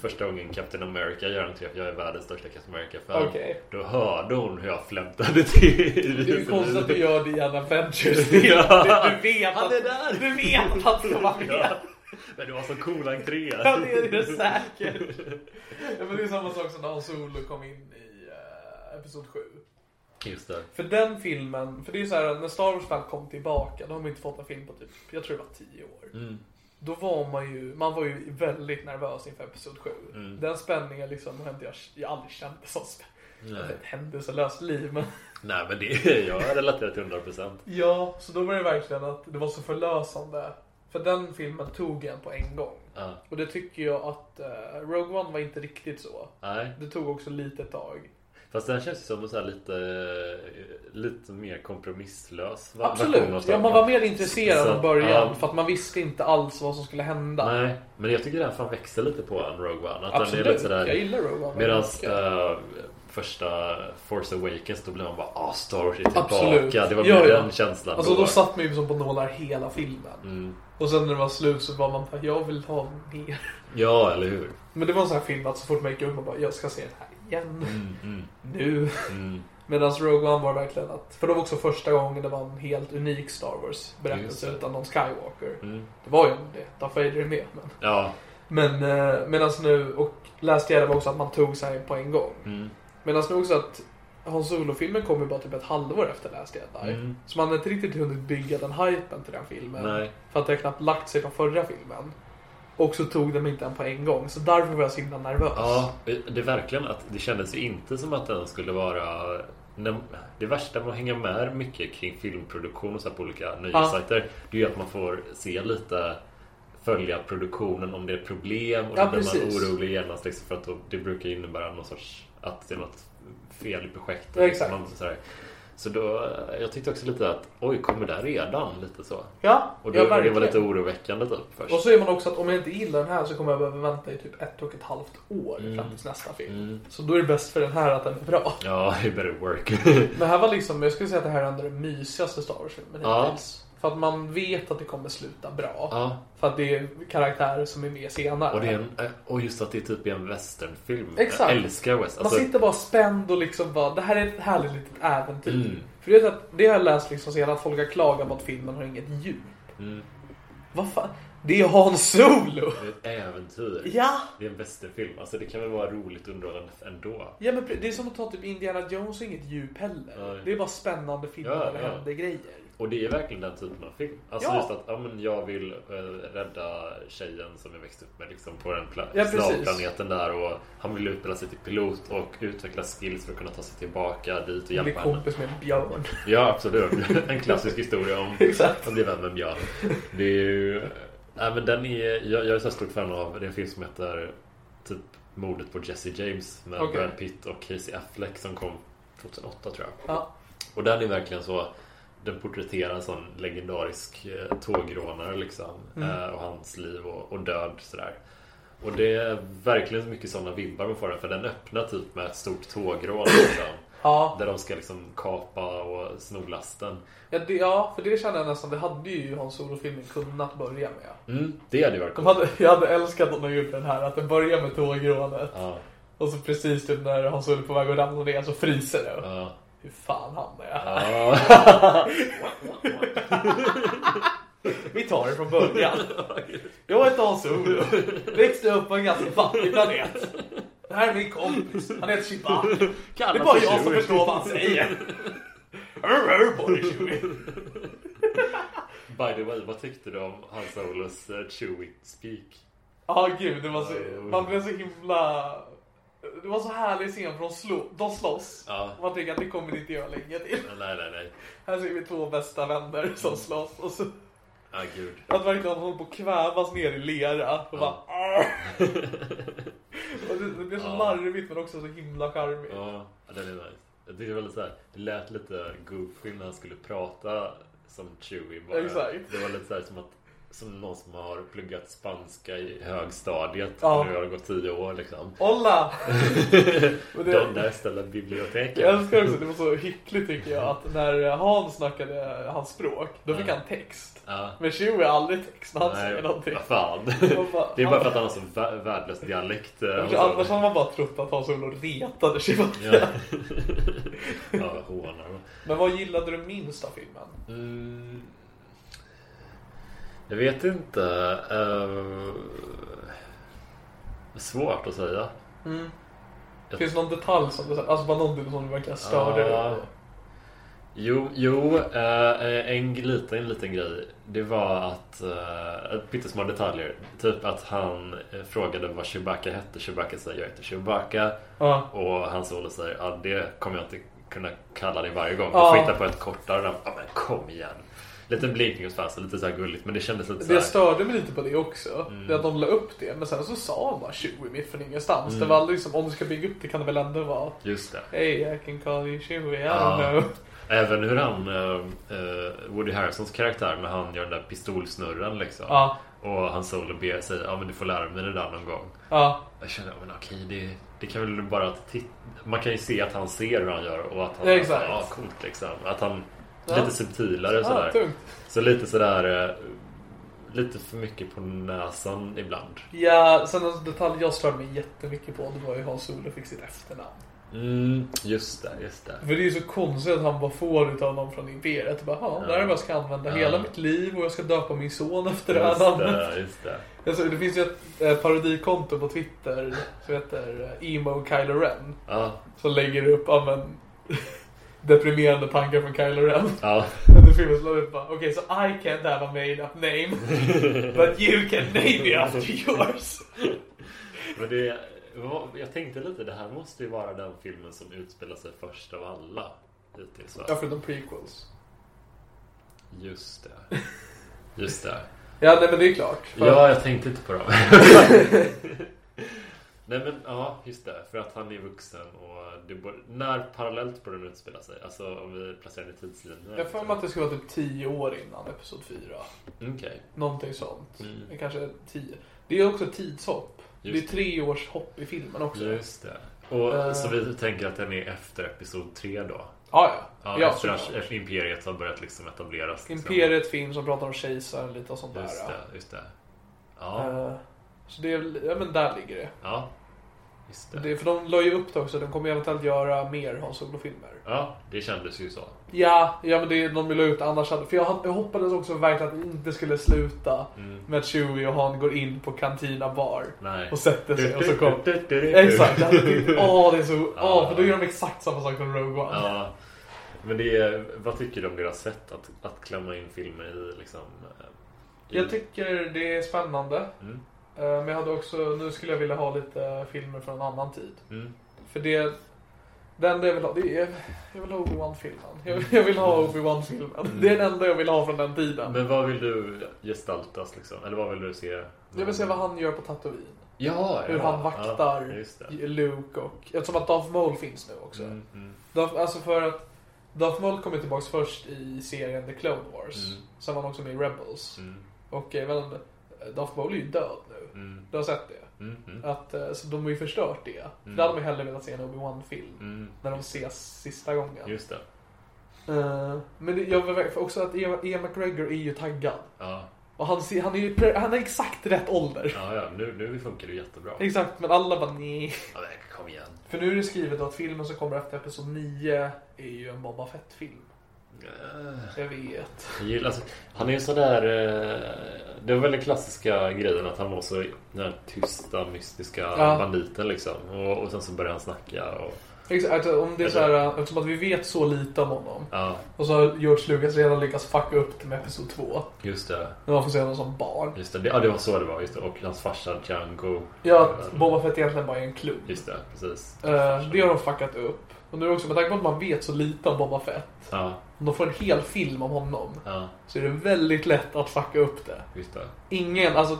första gången Captain America gör entré, för jag är världens största Captain America-fan.
Okej.
Då hörde hon hur jag flämtade till.
Det är ju konstigt att du gör det i en Avengers
Ja.
du, du vet att,
är där.
Du vet att han ska vara med.
Ja. Men det var så cool entré.
Ja, det är det säkert. Ja, men det är samma sak som när Han Solo kom in i uh, Episod 7.
Just det.
För den filmen, för det är så här när Star Wars väl kom tillbaka, då har man inte fått en film på typ, jag tror det var 10 år.
Mm.
Då var man ju, man var ju väldigt nervös inför Episod 7.
Mm.
Den spänningen liksom, jag, jag aldrig känt som spänning.
Nej.
Ett händelselöst liv men
Nej men det, jag relaterar till 100%.
Ja, så då var det verkligen att det var så förlösande. För den filmen tog en på en gång.
Ja.
Och det tycker jag att eh, Rogue One var inte riktigt så.
Nej.
Det tog också lite tag.
Fast den känns ju som en så lite, lite mer kompromisslös
Absolut. Ja, man var mer intresserad från
att,
början.
ja.
För att man visste inte alls vad som skulle hända.
Nej, men jag tycker den fan växer lite på en Rogue One. Att
Absolut.
Den är lite sådär,
Jag gillar Rogue One.
Medan
mycket.
uh, första Force Awakens då blev man bara ah Star Wars är tillbaka.
Absolut.
Det var
Ja,
mer
ja.
den känslan
Alltså
då.
då satt man ju som på nålar hela filmen.
Mm.
Och sen när det var slut så var man bara, jag vill ha mer.
Ja, eller hur?
Men det var en sån här film att så fort man gick upp man bara, jag ska se den här igen.
Mm,
Nu.
mm.
Medan Rogue One var verkligen att, för det var också första gången det var en helt unik Star Wars berättelse utan någon Skywalker.
Mm.
Det var ju det, Darth Vader är med. Men,
Ja.
men eh, medan nu, och Last Jedi var också att man tog sig på en gång.
Mm.
Medan nu också att Han Solo-filmen kom ju bara typ ett halvår efter Last Jedi.
Mm.
Så man har inte riktigt hunnit bygga den hypen till den filmen.
Nej.
För att det har knappt lagt sig på förra filmen. Och så tog de inte den på en gång. Så därför var jag så himla nervös.
Ja, det är verkligen att det kändes ju inte som att den skulle vara det värsta med att hänga med mycket kring filmproduktion och så på olika nyhetssajter Det är ju att man får se lite Följa produktionen om det är problem och
Ja,
då blir man orolig genast liksom, för att det brukar innebära någon sorts Att det är något fel i projektet
Ja, exakt.
Man, så, då, jag tyckte också lite att oj, kommer det redan? Lite så.
Ja,
Och då,
ja
det var
verkligen.
lite oroväckande typ först.
Och så är man också att om jag inte gillar den här så kommer jag behöva vänta i typ ett och ett halvt år
Mm.
fram tills nästa film. Så då är det bäst för den här att den är bra.
Ja, you better work.
Men här var liksom, jag skulle säga att det här är ändå den mysigaste Star Wars-filmen
Ja.
hittills. För att man vet att det kommer sluta bra.
ja,
För att det är karaktärer som är med senare.
och, det är en, eh, och just att det är typ en westernfilm.
Exakt.
Jag älskar western.
Man
Alltså,
sitter bara spänd och liksom bara, det här är ett härligt litet äventyr.
Mm.
För det, att, det har jag läst liksom senare, att folk har klagat på att filmen har inget djup.
Mm.
Vad fan? Det är Hans Solo!
det är ett äventyr.
Ja!
Det är en westernfilm. Alltså det kan väl vara roligt och underhållande ändå.
Ja men det är som att ta typ Indiana Jones och inget djup heller.
Nej.
Det är bara spännande filmer
Ja,
där det
ja.
händer grejer.
Och det är verkligen den typen av film. Alltså
Ja.
just att ja, men jag vill eh, rädda tjejen som jag växte upp med liksom, på den pla-
Ja,
slavplaneten där. Och han vill utbilda sig till pilot och utveckla skills för att kunna ta sig tillbaka dit och hjälpa henne.
kompis med en björn.
Ja, absolut. En klassisk historia om att bli vän med en björn. Det är ju... Nej, men den är... Jag, jag är så stort fan av... Det är en film som heter typ Mordet på Jesse James med
Okej.
Brad Pitt och Casey Affleck som kom 2008 tror jag.
Ja.
Och den är verkligen så Den porträtterar en sån legendarisk eh, tågrånare liksom
Mm.
eh, Och hans liv och, och död sådär Och det är verkligen så mycket sådana vibbar man får den För den öppnar typ med ett stort tågrån liksom,
Ja.
Där de ska liksom kapa och sno lasten
Ja, det, ja, för det känner jag nästan, det hade ju Hans Solo-filmen kunnat börja med.
mm, Det hade ju varit
De hade, jag hade älskat om de gjort den här, att den börjar med tågrånet.
ja,
Och så precis typ när Hans Solo är på väg att ramla ner så fryser det.
ja,
Hur fan hamnar jag här? Vi tar det från början. Jag heter Hans Solo. Växte upp på en ganska fattig planet. Det här är min kompis. Han heter Chewbacca. Det är bara jag som förstår vad han säger.
By the way, vad tyckte du om Han Solos uh, Chewie speak?
Ja gud, det var så, man blev så himla... Det var så härlig scen för de, slå, de slåss.
Ja.
Man tänker att det kommer inte göra länge till.
Nej, nej, nej
Här ser vi två bästa vänner som slåss. Och så
Ja, gud
att verkligen håller på att kvävas ner i lera. Och bara... Och det, det blev så larvigt men också så himla charmigt.
Ja, den är nice. Jag tyckte det var lite så här, det lät lite goofy när han skulle prata som Chewie bara.
Exakt.
Det var lite så som att som någon som har pluggat spanska i högstadiet
Ja.
och nu har det gått tio år liksom.
Hola! Och det-
De där ställa biblioteken.
Jag älskar också, det var så hyckligt tycker jag att när Hans snackade hans språk, då fick han text.
Ja.
Men Chewie har aldrig text när han säger
Nej,
någonting.
vad fan.
Och bara-
Det är bara för att han har så vä- värdelös dialekt. och så.
Annars har man bara trott att Hans Solo retade Chewbacca.
Ja. ja, hånar.
Men vad gillade du minst av filmen?
Mm. Jag vet inte. Uh, svårt att säga.
Finns det någon detalj som du, alltså bara någonting som du verkligen störde dig på?
Jo, jo eh, en liten, liten grej. Det var att, uh, pyttesmå detaljer. Typ att han frågade vad Chewbacca hette. Chewbacca säger jag heter Chewbacca.
Ja.
Och han Solo säger ja det kommer jag inte kunna kalla dig varje gång. Jag får hitta på ett kortare namn. Ja men kom igen. Lite blinkning hos fansen, lite så här gulligt. Men det kändes lite så
Det störde mig lite på det också.
Mm.
Det att de la upp det. Men sen så sa han bara 20 mitt från ingenstans. Det var aldrig liksom, om du ska bygga upp det kan det väl ändå vara
Just det.
Hey I can call you 20, I
Ja.
don't know.
Även hur han, eh, Woody Harrisons karaktär, när han gör den där pistolsnurren liksom.
Ja.
Och han Solo ber säger ja men du får lära mig det där någon gång.
Ja.
Jag känner, men okej det, det kan väl bara titta. Man kan ju se att han ser hur han gör och att han,
Ja, exakt.
ja coolt liksom. Att han,
Ja.
lite subtilare
Ja,
sådär.
tungt.
Så lite sådär, eh, lite för mycket på näsan ibland.
Ja, sen en detalj jag störde mig jättemycket på det var ju Hans Solo fick sitt efternamn.
Mm, just det, just det.
För det är ju så konstigt att han bara får utav någon från Imperiet. Bara, ja, det här är vad jag ska använda
Ja.
hela mitt liv och jag ska döpa min son efter det här
Just
namnet.
det, just det.
Alltså, det finns ju ett eh, parodikonto på Twitter som heter eh, Emo Kylo Ren.
Ja,
Som lägger upp ja, men, deprimerande tankar från Kylo Ren.
ja.
Under filmen slår upp bara, okej så I can't have a made up name. But you can name me after yours.
Men det, jag tänkte lite, det här måste ju vara den filmen som utspelar sig först av alla. Hittills va?
Ja, förutom prequels.
Just det. Just det.
Ja, nej men det är klart. För-
Ja, jag tänkte inte på dem. Nej men ja, just det. För att han är vuxen och det borde, när parallellt borde den utspela sig? Alltså om vi placerar den i tidslinjen.
Jag får mig att det ska vara typ 10 år innan Episod 4.
Okej.
Någonting sånt.
Mm.
Kanske 10. Det är också ett tidshopp.
Just
det är tre års hopp i filmen också.
Just det. Och
Eh.
så vi tänker att den är efter Episod 3 då?
Ja, ja.
Ja,
ja
efter att Imperiet har börjat liksom etableras. Liksom.
Imperiet film som pratar om kejsaren lite och sånt där.
Just
ja.
det, just det. Ja,
Eh, Så det är, ja men där ligger det.
ja. Just det.
det. För de la ju upp det också, de kommer eventuellt göra mer Han Solo-filmer.
Ja, det kändes ju så.
Ja, ja men det, de vill la ut annars hade, För jag, hoppades också verkligen att det inte skulle sluta
Mm.
med att Chewie och Han går in på Cantina Bar
Nej.
och sätter sig och så kom... Exakt, åh det är så... Åh, för då gör de exakt samma sak som Rogue One.
Ja. Men det är, vad tycker du om deras sätt att, att klämma in filmer i liksom... eh, I,
Jag tycker det är spännande.
Mm.
Eh, Men jag hade också, nu skulle jag vilja ha lite filmer från en annan tid.
Mm.
För det, det enda jag vill ha, det är, jag vill ha Obi-Wan-filmen. Jag, jag vill ha Obi-Wan-filmen. Det är den enda jag vill ha från den tiden.
Mm. Men vad vill du gestaltas liksom? Eller vad vill du se?
Jag vill se vad han gör på Tatooine.
Ja,
Hur
ja,
han vaktar
Ja, det.
Luke och... Eftersom att Darth Maul finns nu också.
Mm, mm,
Darth, alltså för att Darth Maul kom ju tillbaks först i serien The Clone Wars.
Mm.
Sen var han också med i Rebels.
mm,
Och även Darth Maul är ju död.
Mm,
Du har sett det?
mm, mm,
Att, eh, så de har ju förstört det.
Mm.
Det hade man ju hellre velat se en Obi-Wan-film.
mm.
När de ses sista gången.
Just det.
Eh, men det, jag för också att Ian Ian McGregor är ju taggad.
Ja,
Och han, ser- han är ju han är exakt rätt ålder.
ja, ja. Nu, nu funkar det jättebra.
Exakt, men alla bara nej.
Ja, kom igen.
För nu är det skrivet att filmen som kommer efter Episod 9 är ju en Boba Fett-film.
Eh,
Jag vet.
Jag gillar, alltså, han är ju sådär... Eh, det var väl den klassiska grejen att han var så den här tysta, mystiska
Ja.
banditen liksom. Och, och sen så började han snacka och...
Exakt, alltså, om det är så här, eftersom att vi vet så lite om honom.
Ja,
Och så har George Lucas redan lyckats fucka upp det med Episod 2.
just det.
När man får se honom som barn.
Just det. Ja, det var så det var. Just det. Och hans farsa Django.
Ja, att Boba Fett egentligen bara är en klubb.
Just det, precis.
Eh, det har de fuckat upp. Och nu också med tanke på att man vet så lite om Boba Fett.
Ja,
Om de får en hel film om honom.
ja,
Så är det väldigt lätt att fucka upp det.
just det.
Ingen, alltså.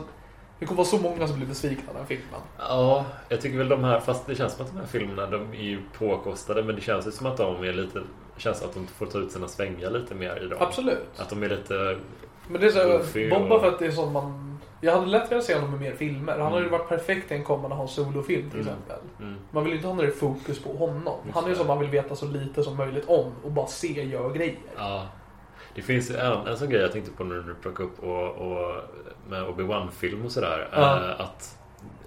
Det kommer vara så många som blir besvikna av den filmen.
Ja, jag tycker väl de här, fast det känns som att de här filmerna, de är ju påkostade, men det känns ju som att de är lite, känns att de får ta ut sina svängar lite mer i dem.
Absolut.
Att de är lite,
Men det är så
Goofy
här, Boba
och-
Fett är som man... Jag hade lätt velat se honom i mer filmer. Han hade ju
Mm.
varit perfekt i en kommande Han Solo-film till
Mm.
exempel.
mm,
Man vill ju inte ha något fokus på honom.
Just
Han är ju som man vill veta så lite som möjligt om och bara se gör grejer.
ja. Det finns en, en sån grej jag tänkte på när du plockade upp och, och med Obi-Wan-film och sådär.
Ja.
eh, Att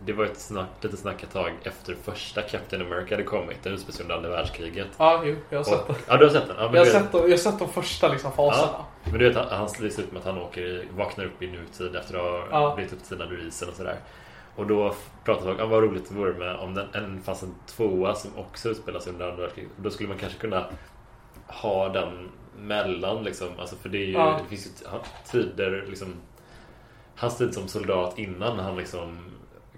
det var ett snack, lite snack ett tag efter första Captain America hade kommit. Den utspelar sig under andra världskriget.
Ja, jo, jag har sett det.
ja, du har sett den? Ja,
Jag har sett, de, jag har sett de första liksom, faserna.
Ja, men du vet, han, han ser ut med att han åker vaknar upp i nutid efter att ha
Ja.
blivit upptinad ur isen och sådär. Och då pratade folk om vad roligt det vore med om den, en, fanns en tvåa som också utspelar sig under andra världskriget. Då skulle man kanske kunna ha den mellan liksom. Alltså för det är ju,
Ja.
det finns ju tider liksom. Hans tid som soldat innan han liksom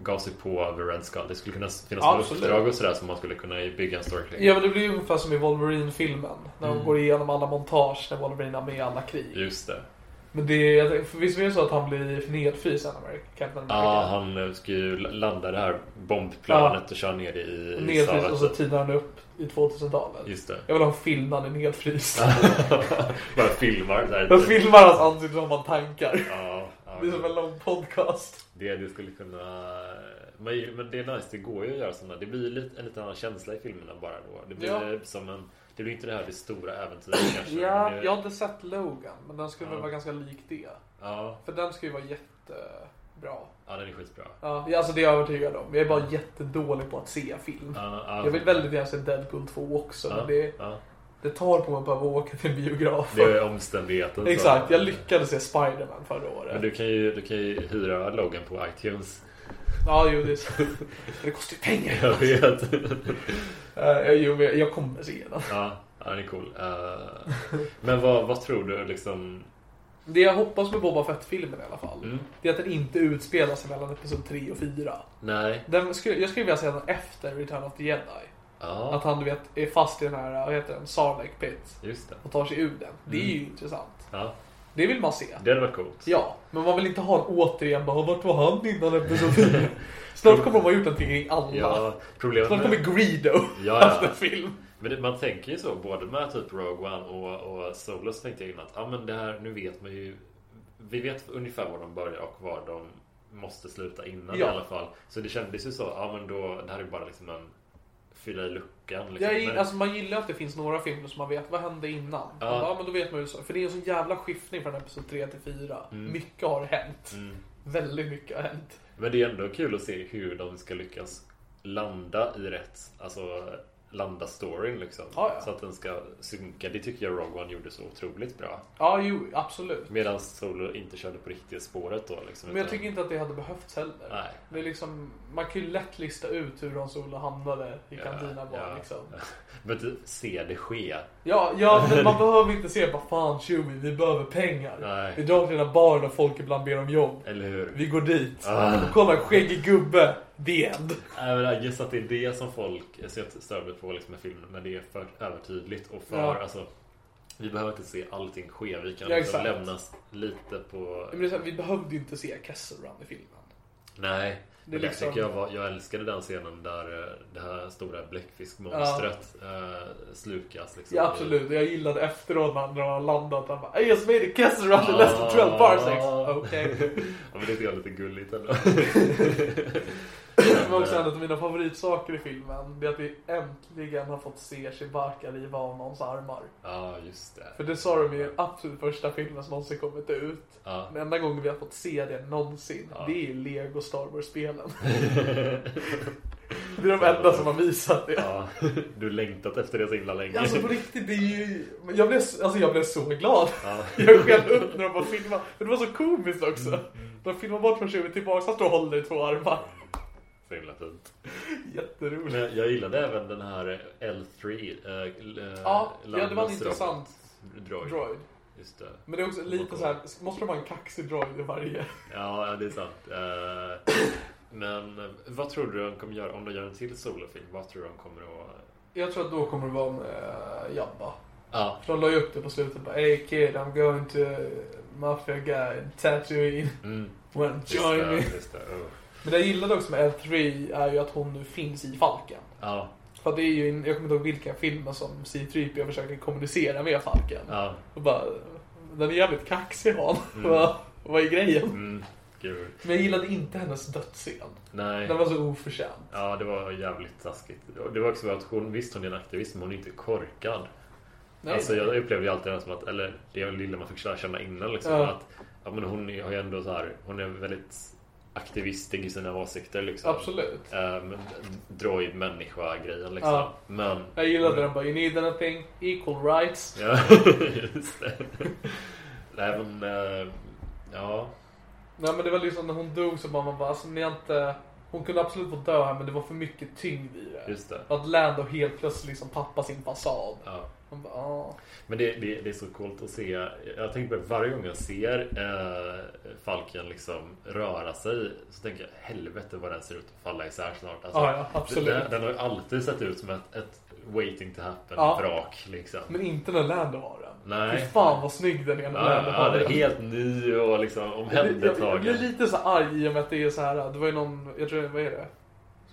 gav sig på över Red Skull. Det skulle kunna finnas några
Absolut.
uppdrag och sådär som man skulle kunna bygga en story kring.
Ja men det blir ju ungefär som i Wolverine-filmen. När de
Mm.
går igenom alla montage när Wolverine är med i alla krig.
Just det.
Men det är, visst är det så att han blir nedfryst sen America? Captain America?
Ja, han ska ju landa det här bombplanet och köra ner det i
Nedfryst och så tinar han upp i 2000-talet.
Just det.
Jag vill ha en film där han är nedfryst.
Bara filmar. Där.
Jag filmar hans ansikte som man tankar.
Ja, ja,
Det är som en lång podcast.
det, det skulle kunna... Men, det är nice, det går ju att göra sådana. Det blir lite, en liten annan känsla i filmerna bara då. Det blir
Ja.
som en... Det blir inte det här det stora äventyret kanske.
Ja,
det,
jag har inte sett Logan, men den skulle
Ja.
väl vara ganska lik det.
ja,
För den ska ju vara jättebra.
ja, den är skitbra.
Ja, alltså det är jag övertygad om. Jag är bara jättedålig på att se film.
Ja, ja,
Jag vill väldigt gärna se Deadpool 2 också, men det, det tar på mig att behöva åka till en biograf.
Det är omständigheten.
Exakt, jag lyckades se Spider-Man förra året.
Men du kan ju, du kan ju hyra Logan på iTunes.
Ja, jo, det, är så. Det kostar ju pengar.
Jag vet.
Uh, jo, men jag kommer se den.
Ja, ja den är cool. Eh, men vad, vad tror du liksom?
Det jag hoppas med Boba Fett-filmen i alla fall,
Mm.
det är att den inte utspelar sig mellan Episod 3 och 4.
Nej.
Den skulle, jag skulle vilja se den efter Return of the Jedi.
Ja,
Att han du vet, är fast i den här, vad heter den, Sarlacc Pit.
just det.
Och tar sig ur den. Det är ju
Mm.
intressant.
Ja.
Det vill man se.
Det hade varit coolt.
Ja, men man vill inte ha en återigen bara vart var han innan episod 4? Snart kommer de ha gjort någonting kring alla.
Ja, problemet
Snart kommer
med...
Greedo
Ja, ja.
efter film.
Men det, man tänker ju så, både med typ Rogue One och, och Solo så tänkte jag innan att ja, men det här, nu vet man ju Vi vet ungefär var de börjar och var de måste sluta innan
Ja.
i alla fall. Så det kändes ju så, ja men då, det här är ju bara liksom en fylla i luckan. Liksom.
Jag, alltså man gillar att det finns några filmer som man vet vad hände innan.
Ja.
Ja. ja men då vet man ju så. För det är en sån jävla skiftning från episod 3 till 4.
Mm.
Mycket har hänt. Väldigt mycket har hänt.
Men det är ändå kul att se hur de ska lyckas landa i rätt, alltså landa storyn liksom.
Ja, ja.
Så att den ska synka. Det tycker jag Rogue One gjorde så otroligt bra.
Ja, jo, absolut.
Medan Solo inte körde på riktiga spåret då liksom.
Men jag
utan-
tycker inte att det hade behövts heller.
Nej.
Det är liksom, man kan ju lätt lista ut hur Han Solo hamnade i Cantina
ja.
liksom.
Men se det ske.
Ja, ja, men man behöver inte se bara fan Chewie, vi behöver pengar.
Nej.
Vi drar till den här baren där folk ibland ber om jobb.
Eller hur?
Vi går dit.
Ah.
Och kolla skäggig gubbe. The end.
Men just att det är det som folk ser stör mig på liksom, med filmen. När det är för övertydligt och för,
Ja.
alltså Vi behöver inte se allting ske. Vi kan
Ja,
liksom lämnas lite på...
Men här, vi behövde inte se Kessel Run i filmen.
Nej.
Det
Det
liksom-
jag, tycker jag, var, jag älskade den scenen där eh, det här stora bläckfiskmonstret eh, slukas. Liksom,
Ja absolut, jag gillade efteråt när han har landat. Han bara I just made a Kessel Run in less than 12 parsecs. Okej.
ja, men det jag är lite gulligt ändå.
Men också en av mina favoritsaker i filmen. Det är att vi äntligen har fått se Chewbacca riva av någons armar.
Ja, just det.
För det sa de den absolut första filmen som någonsin kommit ut.
Ja.
Den enda gången vi har fått se det någonsin,
Ja.
det är i Lego Star Wars-spelen. det är de enda som har visat det.
Ja, du längtat efter det så himla länge.
Alltså på riktigt, det är ju... men Jag blev, alltså, jag blev så glad.
Ja.
Jag skällde upp när de bara filmade. För det var så komiskt också.
Mm,
De filmar bort från 20 tillbaka, han står och håller i två armar.
Så himla fint.
Jätteroligt.
Men jag gillade även den här L3. Äh, l-
Ja, ja, det var en intressant
droid.
droid.
Just det.
Men det är också lite så här, måste de ha en kaxig droid i varje?
Ja, det är sant. Eh, Men eh, vad tror du de kommer göra om de gör en till solofilm? Vad tror du de kommer att...
Jag tror att då kommer det vara med Jabba.
Ja,
För de la ju upp det på slutet bara Hey kid, I'm going to Mafia Guy in Tatooine.
mm.
When
Just
join
det,
me. Men det jag gillade också med L3 är ju att hon nu finns i Falken.
Ja,
För det är ju, jag kommer inte ihåg vilka filmer som C-3PO försöker kommunicera med Falken.
ja.
Och bara, den är jävligt kaxig han. Vad, vad är grejen?
Mm. Gud.
Men jag gillade inte hennes dödsscen.
Nej.
Den var så oförtjänt.
Ja, det var jävligt taskigt. Det var också att hon, visst hon är en aktivist, men hon är inte korkad.
Nej,
alltså jag upplevde ju alltid det som att, eller det lilla man fick känna innan liksom,
Ja.
att ja, men hon har ju ändå så här, hon är väldigt aktivistig i sina åsikter liksom.
Absolut.
Um, droid människa grejen liksom.
Ja.
Men...
Jag gillade den bara, you need anything, equal rights.
Ja, just det. Nej men, eh, ja.
Nej men det var liksom när hon dog så bara man bara, alltså ni har inte... Hon kunde absolut få dö här men det var för mycket tyngd i det.
Just det.
Att Lando helt plötsligt liksom tappar sin fasad.
Ja.
Bara, ah.
Men det, det, det är så coolt att se. Jag tänker på det, varje gång jag ser eh, Falken liksom röra sig så tänker jag helvete vad den ser ut att falla isär snart. Alltså,
Ja, ja, absolut.
Den, den har ju alltid sett ut som ett, ett waiting to happen
Ja.
vrak liksom.
Men inte när Lando har den.
Nej.
Fy fan vad snygg den är när
Ja,
Lando
ja,
har
den är
den.
helt ny och liksom
Jag, jag, jag
omhändertagen.
blir lite så arg i och med att det är så här, det var ju någon, jag tror, vad är det?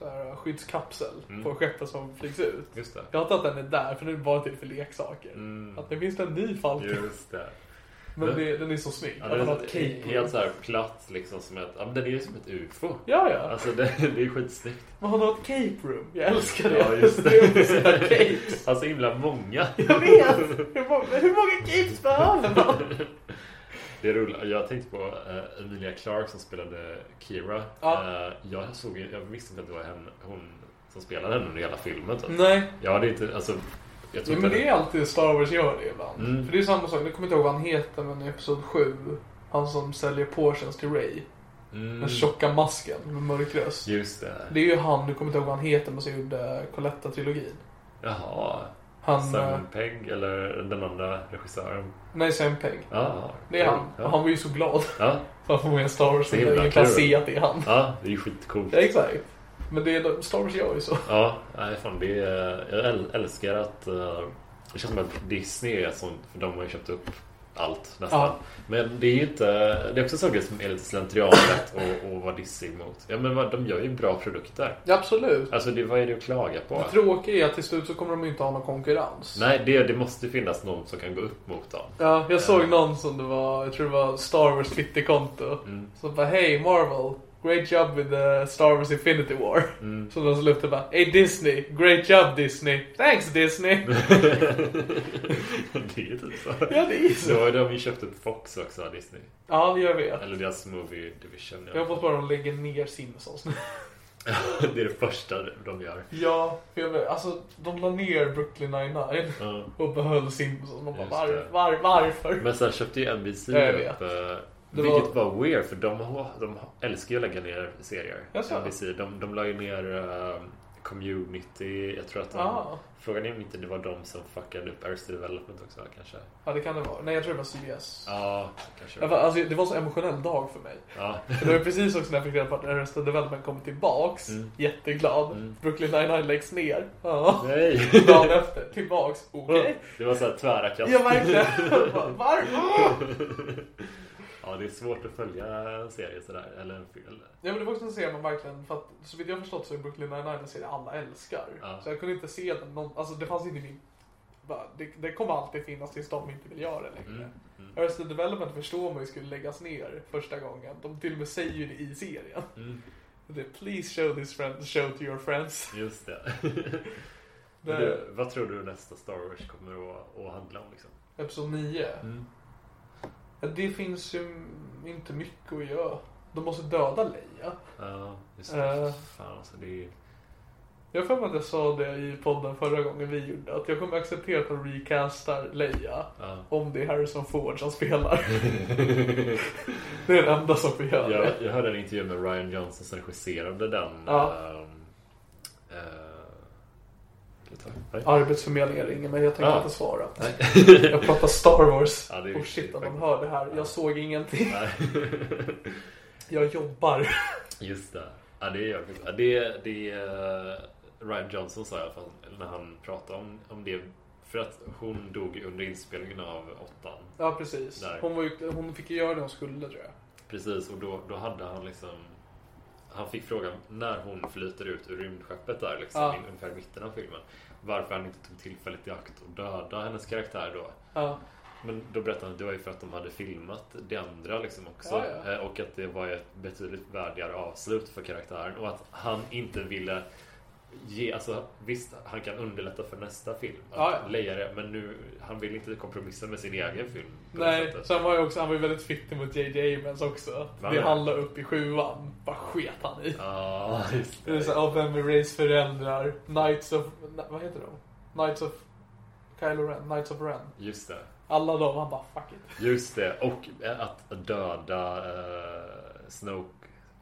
Så här, skyddskapsel
Mm.
på skeppet som flygs ut.
Just det.
Jag hatar att den är där för nu är det bara till för leksaker.
Mm.
Att det finns en ny Falcon.
Just det.
Men det, den är så snygg.
Ja, den
den har
är helt så här platt liksom som ett, ja men den är ju som ett ufo.
Ja, ja.
Alltså det, det är skitsnyggt.
Men han har ett cape room. Jag älskar det.
Ja, just det.
sina capes.
Alltså himla många.
Jag vet! Hur många, hur många capes behöver man?
Det är roligt. Jag tänkte på eh, Emilia Clarke som spelade Kira.
Ja.
Eh, jag såg jag visste inte att det var henne, hon som spelade henne under hela filmen. Typ.
Nej.
Jag hade inte, alltså. Jag tror
Ja, men det är alltid Star Wars gör det ibland.
Mm.
För det är samma sak, nu kommer inte ihåg vad han heter men i Episod 7. Han som säljer Portions till Ray.
Mm.
Den tjocka masken med mörk röst.
Just det.
Det är ju han, nu kommer inte ihåg vad han heter men som gjorde Coletta-trilogin.
Jaha.
Han... eh,
Simon Pegg eller den andra regissören.
Nej, Sam Pegg.
Ja,
Det är han.
Ja.
Han var ju så glad
Ja,
för att få med en Star Wars.
Så
Ingen kan se att det är han.
ja, det är ju skitcoolt.
Ja, exakt. Men det är, Star Wars gör ju så.
Ja, nej fan det är, jag äl- älskar att uh, det känns som att Disney är sånt, för de har ju köpt upp allt nästan.
Ja.
Men det är ju inte... Det är också saker som är lite slentrianrätt och, och vara dissig mot. Ja men vad, de gör ju bra produkter.
Ja, absolut.
Alltså det, vad är det att klaga på?
Det tråkiga är att till slut så kommer de inte ha någon konkurrens.
Nej, det, det måste finnas någon som kan gå upp mot dem.
Ja, jag såg någon som det var, jag tror det var Star Wars Twitterkonto. Som bara Hey Marvel, great job with the Star Wars Infinity War. Så de lyfte bara Hey Disney, great job Disney. Thanks Disney.
det är typ så.
ja, det är så.
Då har de ju köpt upp Fox också, Disney.
Ja, jag vet.
Eller deras movie division.
Jag hoppas bara de lägger ner Simpsons nu.
det är det första de gör.
Ja, för jag vet, alltså de la ner Brooklyn 99
Ja.
och behöll Simpsons. De bara, var, var, varför?
Men sen köpte ju NBC upp...
Det
vilket var... weird för de, de älskar ju att lägga ner serier. NBC. De, de la ju ner eh, Community. Jag tror att de...
Ah.
Frågan är om inte det var de som fuckade upp Arrested Development också kanske.
Ja, det kan det vara. Nej, jag tror det var CBS.
Ja, kanske.
Ja, för, Alltså, det var en så emotionell dag för mig.
Ja.
Det var precis också när jag fick reda på att Arrested Development kommer tillbaks.
Mm.
Jätteglad. Brooklyn 99 läggs ner. Ja.
Nej!
Dagen efter, tillbaks. Okej.
Det var så här tvära kast.
Ja, verkligen. Varför?
Ja, det är svårt att följa en serie sådär. Eller en film.
Ja men det var också en serie man verkligen, för att så vitt jag förstått så är Brooklyn 99 en serie alla älskar.
Ja.
Så jag kunde inte se den, någon, alltså det fanns inte i min, det, det kommer alltid finnas tills de inte vill göra det längre.
Mm,
Arrested Development förstår man ju skulle läggas ner första gången. De till och med säger ju det i serien.
Mm.
Det Please show this friend, show to your friends.
Just det.
Det
du, vad tror du nästa Star Wars kommer att, att handla om? Liksom?
episod 9.
Mm.
Det finns ju inte mycket att göra. De måste döda Leia.
Ja, just det.
Eh.
Fan, alltså, det är...
Jag har att jag sa det i podden förra gången vi gjorde. Att jag kommer acceptera att de recastar Leia.
Ja.
Om det är Harrison Ford som spelar. det är den enda som får göra
Jag,
det.
jag hörde en intervju med Ryan Johnson som regisserade den.
Ja.
ehm, eh, ska jag ta? Nej.
Arbetsförmedlingen ringer mig, jag tänker
Ah.
inte svara. Jag pratar Star Wars.
Ja,
oh shit, om de hör det här. Jag såg ingenting. Jag jobbar.
Just det. Ja, det är jag. Ja, det, det är eh, Ryan Johnson sa i alla fall när han pratade om, om det. För att hon dog under inspelningen av åttan.
Ja, precis.
Där.
Hon, var ju, hon fick ju göra det hon skulle, tror jag.
Precis, och då, då hade han liksom Han fick frågan när hon flyter ut ur rymdskeppet där liksom,
Ja.
ungefär i mitten av filmen Varför han inte tog tillfället i akt och döda hennes karaktär då
Ja.
Men då berättade han att det var ju för att de hade filmat det andra liksom också
Ja, ja.
Eh, Och att det var ett betydligt värdigare avslut för karaktären och att han inte ville ge, alltså visst han kan underlätta för nästa film att
Ja, ja.
leja det, men nu han vill inte kompromissa med sin egen film det
Nej, sen var ju också, han var ju väldigt fittig mot JJ Abrams också. Det
det?
han la upp i sjuan, bara sket han i.
Ja, just
Det är vem är Rays föräldrar? Knights of, vad heter de? Knights of Kylo Ren, Knights of Ren.
Just det.
Alla de, han bara fuck it.
Just det. Och att döda uh, Snoke.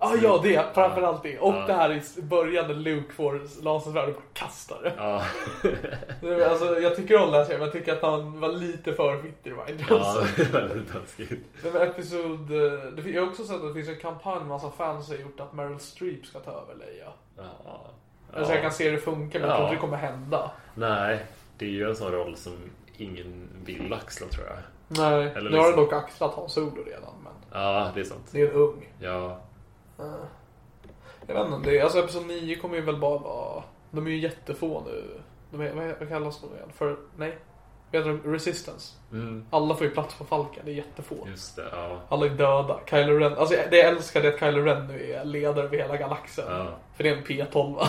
Ah, ja, det, framförallt det. Och
Ja.
det här i början när Luke får lasersvärd och bara kastar det.
Ja.
Alltså, jag tycker om den serien, men jag tycker att han var lite för Ryan
ja, taskigt.
Det var episod... eh, det fin- Jag har också sett att det finns en kampanj, massa fans har gjort att Meryl Streep ska ta över Leia.
Ja.
Alltså jag kan se hur det funkar, men jag tror
Ja.
inte det kommer hända.
Nej, det är ju en sån roll som ingen vill axla tror jag.
Nej,
Eller
nu har den
liksom-
dock axlat Hans Solo redan, men
Ja, det är sant.
det är en ung.
Ja.
Jag vet inte, det är, alltså episod 9 kommer ju väl bara vara... De är ju jättefå nu. De är, vad, vad kallas de igen? För, nej? Vad heter de? Resistance.
Mm.
Alla får ju plats på Falken, det är jättefå.
Just det, ja.
Alla är döda. Kylo Ren, alltså det jag älskar det att Kylo Ren nu är ledare över hela galaxen.
Ja.
För det är en P12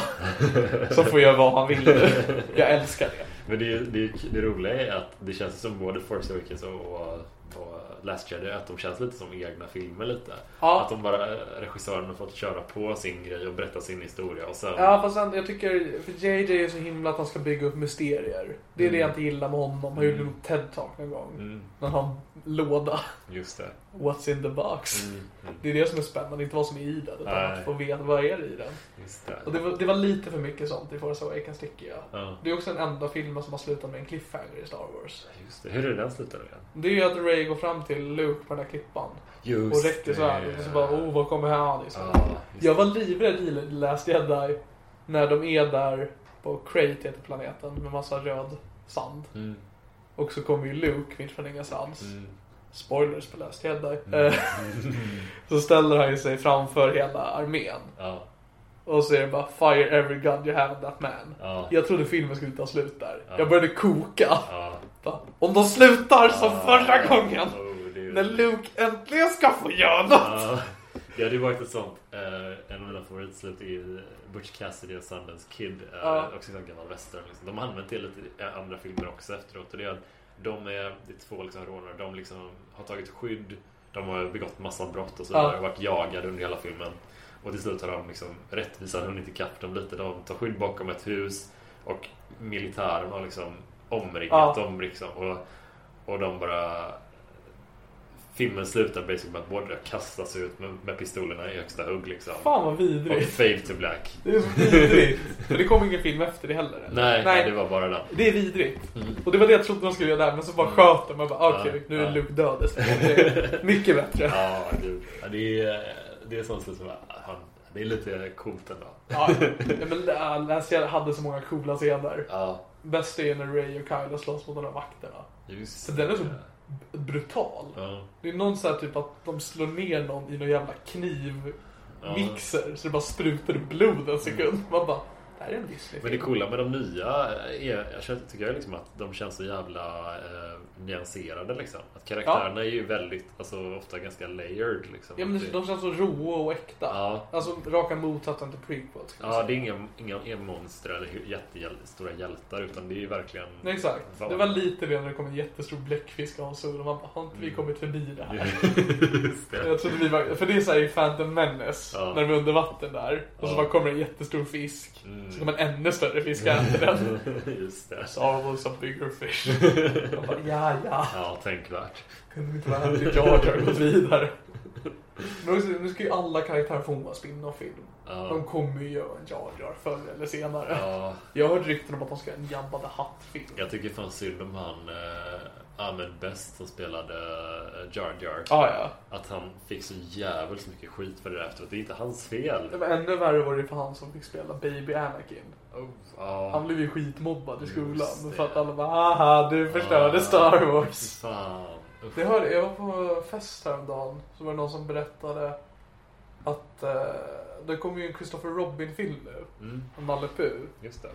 Som får göra vad han vill nu. Jag älskar det.
Men det, är- det, är- det roliga är att det känns som både Force Awakens och, och Last Jedi att de känns lite som egna filmer lite.
Ja.
Att de bara, regissören har fått köra på sin grej och berätta sin historia och sen...
Ja fast sen, jag tycker, för JJ är så himla att han ska bygga upp mysterier. Det är det jag inte gillar med honom. Han gjorde nog TED-talk någon gång.
Mm,
När han låda.
just det.
What's in the box?
Mm, mm,
Det är det som är spännande, inte vad som är i den. Utan
Nej.
att få veta vad är det i den.
det.
Och det var, det var lite för mycket sånt i Force Awakens tycker jag.
Ja,
Det är också den enda filmen som har slutat med en cliffhanger i Star Wars.
just det. Hur är det den slutar igen?
Det är ju att Ray går fram till Luke på den där klippan.
Just
Och räcker svärdet och så bara, oh vad kommer han liksom.
Ja,
Jag var livrädd i Last Jedi när de är där på Crate heter planeten med massa röd sand.
Mm,
Och så kommer ju Luke mitt från ingenstans.
mm.
Spoilers på löst där. Eh, så ställer han ju sig framför hela armén.
Ja.
Och så är det bara fire every gun you have on that man.
Ja.
Jag trodde filmen skulle ta slut där. Jag började koka.
Ja.
Bara, Om de slutar som förra gången.
Oh,
När Luke äntligen ska få göra något.
Ja, det varit ett sånt. Eh, en av mina favoritslut är ju Butch Cassidy och Sundance Kid. Eh,
Ja.
Också en gammal western. Liksom. De har använt det lite i andra filmer också efteråt. Och det är att de är, det är två liksom rånare. De liksom har tagit skydd. De har begått massa brott och så vidare.
Ja.
Varit jagade under hela filmen. Och till slut har de liksom rättvisan hunnit ikapp dem lite. De tar skydd bakom ett hus. Och militären har liksom omringat
Ja.
dem liksom. Och, och de bara Filmen slutar basically med att båda kastas ut med, med pistolerna i högsta hugg liksom.
Fan vad
Och
vidrigt.
fade to black.
Det är så vidrigt. För det kom ingen film efter det heller. eller?
Nej, nej, det var bara den.
Det är vidrigt. Och det var det jag trodde de skulle göra där, men så bara sköt de. Jag bara, okej,
Ja,
nu är
ja.
Luke död. Det mycket bättre.
Ja, det, det är, det är sånt som han, det är lite coolt ändå.
Ja, men serien hade så många coola scener.
Ja,
Bäst är när Ray och Kylo slåss mot de där vakterna.
just
Så den är så
det.
Brutal.
Ja,
Det är någon så här typ att de slår ner någon i någon jävla knivmixer så det bara sprutar blod en sekund. Man bara, är en Disney
Men det coola med de nya är, jag tycker jag liksom att de känns så jävla eh, nyanserade liksom. Att karaktärerna är ju väldigt, alltså ofta ganska layered liksom.
Ja men det- de känns så råa och äkta.
Ja.
Alltså raka motsatsen till prequels.
Ja,
säga.
det är inga, inga, inga monster eller jättestora hjältar utan det är ju verkligen...
Nej, exakt.
Fan.
Det var lite det när det kom en jättestor bläckfisk och så och man bara, har inte vi kommit förbi det här?
Det.
Jag trodde vi var, för det är såhär i Phantom Menace,
Ja.
när de är under vatten där. Och så
Ja.
bara kommer en jättestor fisk.
Mm.
Så kommer en ännu större fisk och äter den.
Just det.
Was a bigger fish. Jag bara, ja, ja.
Ja, tänkvärt.
Kunde vi inte bara hämta Jar Jar och gått vidare? Men också, nu ska ju alla karaktärer få en spin-off-film.
Ja.
De kommer ju göra en Jar Jar förr eller senare.
Ja,
Jag har hört rykten om att de ska göra en Jabba the Hutt-film.
jag tycker fan synd om han eh, Ahmed Best som spelade eh, Jar Jar.
Ah, ja.
Att han fick så jävligt mycket skit för det där efteråt. Det är inte hans fel.
Var ännu värre var det för han som fick spela Baby Anakin.
Oh, ja.
Han blev ju skitmobbad i skolan. För att alla bara haha du förstörde Star Wars.
Fan. Uff.
Det hörde, jag var på fest häromdagen. Så var det någon som berättade att eh, det kommer ju en Christopher Robin-film nu.
Mm,
Om Nalle Puh.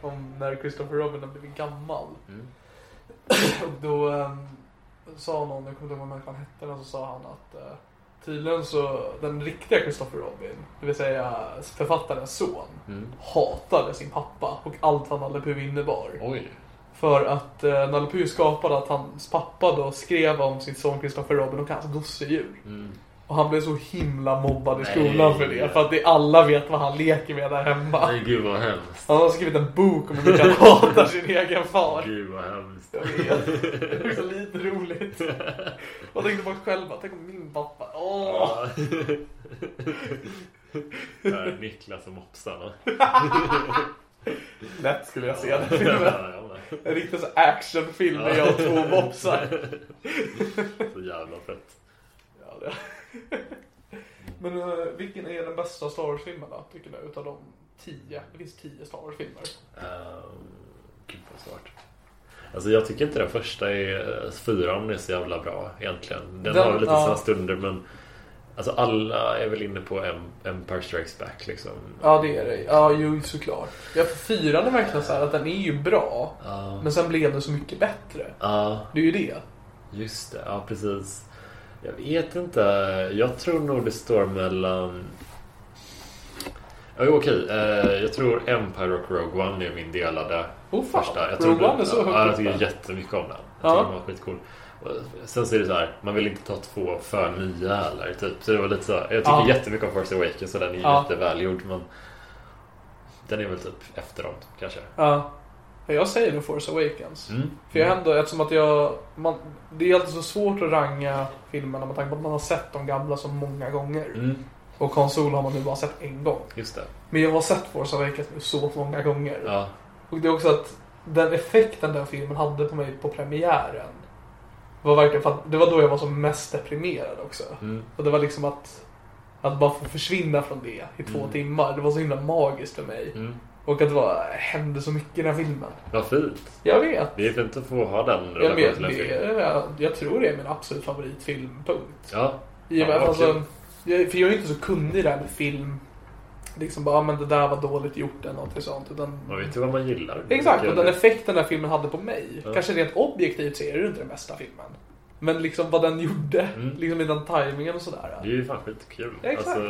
Om när Christopher Robin har blivit gammal.
Mm.
Och då ehm, sa någon, jag kommer inte ihåg vad människan hette, men så sa han att eh, tydligen så den riktiga Christopher Robin, det vill säga författarens son,
Mm.
hatade sin pappa och allt vad Nalle Puh innebar.
Oj.
För att eh, Nalle Puh skapade att hans pappa då skrev om sin son Christopher Robin och hans gosedjur.
Mm.
Och han blev så himla mobbad i
Nej.
skolan för det. För att det, alla vet vad han leker med där hemma.
Nej, gud vad hemskt.
Han har skrivit en bok om hur mycket han hatar sin egen far.
Gud vad hemskt.
Jag vet. Det är så lite roligt. Jag tänkte på mig själv, bara, tänk om min pappa. Åh!
Ja. Där är Niklas och mopsarna.
Lätt skulle jag se den filmen. En riktig actionfilm med jag och två mopsar.
Så jävla fett.
Ja, det. Men uh, vilken är den bästa Star Wars-filmen då, tycker du? Utav de tio? Det finns tio Star Wars-filmer.
Um, gud vad svårt. Alltså jag tycker inte den första är, fyran är så jävla bra egentligen. Den,
Den-
har lite
ja.
sina stunder men Alltså alla är väl inne på Em- Empire Strikes Back liksom.
Ja, det är det. Ja, jo, såklart. Ja, för fyran är verkligen så att den är ju bra.
Ja.
Men sen blev den så mycket bättre.
Ja,
Det är ju det.
just det. Ja, precis. Jag vet inte. Jag tror nog det står mellan... Ja, jo, okej. Eh, jag tror Empire och Rogue One är min delade
Oh, fan.
första. Jag
Rogue One är så högt
Ja, jag tycker jättemycket om den.
Ja.
Jag tycker den var skitcool. Sen så är det så här, man vill inte ta två för nya heller. Typ. Så det var lite så. Jag tycker
Ja.
jättemycket om Force Awakens och den är
Ja.
jättevälgjord. Men den är väl typ efter dem kanske.
Ja. Ja, Jag säger nog Force Awakens.
Mm.
För jag ändå, eftersom att jag... Man, det är alltid så svårt att ranga filmerna med tanke på att man har sett de gamla så många gånger.
Mm.
Och konsol har man nu bara sett en gång.
Just det.
Men jag har sett Force Awakens nu så många gånger.
Ja.
Och det är också att den effekten den filmen hade på mig på premiären var verkligen för att det var då jag var som mest deprimerad också.
Mm.
Och det var liksom att, att bara få försvinna från det i två
Mm.
timmar. Det var så himla magiskt för mig.
Mm.
Och att det var, hände så mycket i den här filmen.
Vad fint.
Jag vet.
Det är fint att få ha den
Jag,
relationen till
vet
en
det,
film.
jag, jag tror det är min absolut favoritfilmpunkt.
Ja.
I och med,
Ja, vad
alltså, jag, för jag är inte så kunnig i det här med film. Liksom bara, ah, men det där var dåligt gjort eller något sånt. Utan,
Man vet ju vad man gillar.
exakt, och den effekten den här filmen hade på mig.
Ja.
Kanske rent objektivt så är det inte den bästa filmen. Men liksom vad den gjorde,
Mm.
liksom i den tajmingen och sådär.
Det är ju fan skitkul.
Ja, exakt.
Alltså,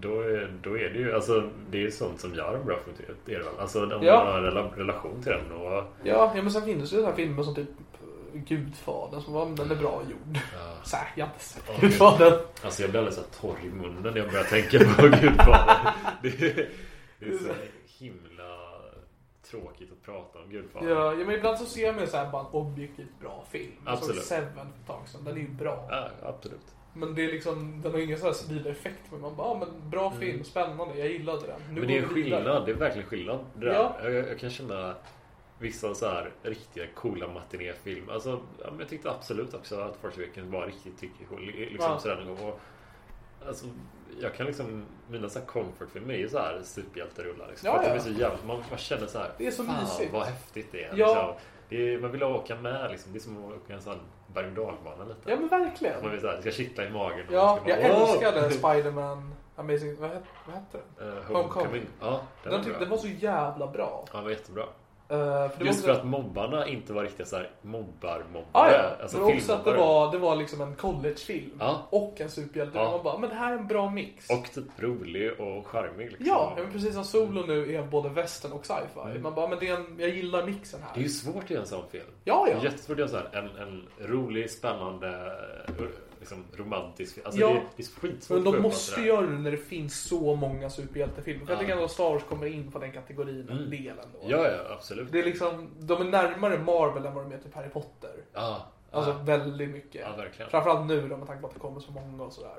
då, är, då är det ju, alltså, det är ju sånt som gör en bra film. Det är det väl. Alltså, om
Ja.
man har en rela- relation till den och...
Ja, ja men sen finns det ju sådana filmer som typ Gudfadern som var, den är bra gjord.
Ja.
Så här, jag har inte sett
Ja,
Gudfadern.
Alltså jag blir alldeles så torr i munnen när jag börjar tänka på Gudfadern. Det är, det är så himla tråkigt att prata om Gudfadern.
Ja, ja, men ibland så ser man ju så här bara en objektivt bra film. Jag såg
Absolut.
Seven för ett tag sedan, den är ju bra.
Ja, absolut.
Men det är liksom, den har ingen sån här civila effekt. Men man bara, ah, men bra film, spännande, jag gillade den. Nu
Mm. Men det är
vidare.
skillnad, det är verkligen skillnad. Det där.
Ja.
Jag, jag kan känna vissa så här riktiga coola matinéfilmer. Alltså, ja, jag tyckte absolut också att Force Awakens var riktigt tyckig. Liksom
Ja.
sådär. Och, alltså, jag kan liksom, mina så här comfortfilmer är ju så här superhjälterullar. Liksom.
Ja, ja.
är så jävla, man, man känner så här,
Det är så
fan
mysigt."
vad häftigt det är.
Ja.
Liksom. Det är, man vill åka med liksom. Det är som att åka en sån berg och dalbana lite.
Ja men verkligen.
Man vill så här, det ska kittla i magen.
Ja,
ska
jag
bara, "Åh!"
älskade Spider-Man Amazing, vad hette, vad hette den?
Eh,
Homecoming.
Homecoming. Ja, den,
Den,
var
den var så jävla bra.
Ja, den var jättebra.
Uh, för
Just för att mobbarna inte var riktiga så här mobbar-mobbare.
Ja, ja.
Alltså
men också att det var, det var liksom en collegefilm.
Ja.
Och en superhjälte.
Ja.
Man bara, men det här är en bra mix.
Och typ rolig och charmig. Liksom.
Ja, men precis som Solo nu är både western och sci-fi. Man bara, men det är en, jag gillar mixen här.
Det är ju svårt att göra en sån film.
Ja, ja.
Det är jättesvårt att göra så här, en, en rolig, spännande, liksom, romantisk. Alltså
Ja.
det, det är skitsvårt
Men de måste göra det när det finns så många superhjältefilmer. För jag
Ja.
tycker ändå att Star Wars kommer in på den kategorin
Mm.
del ändå.
Ja, ja, absolut.
Det är liksom, de är närmare Marvel än vad de är typ Harry Potter.
Ja,
Alltså
ja.
väldigt mycket.
Ja, verkligen.
Framförallt nu då med tanke på att det kommer så många och sådär.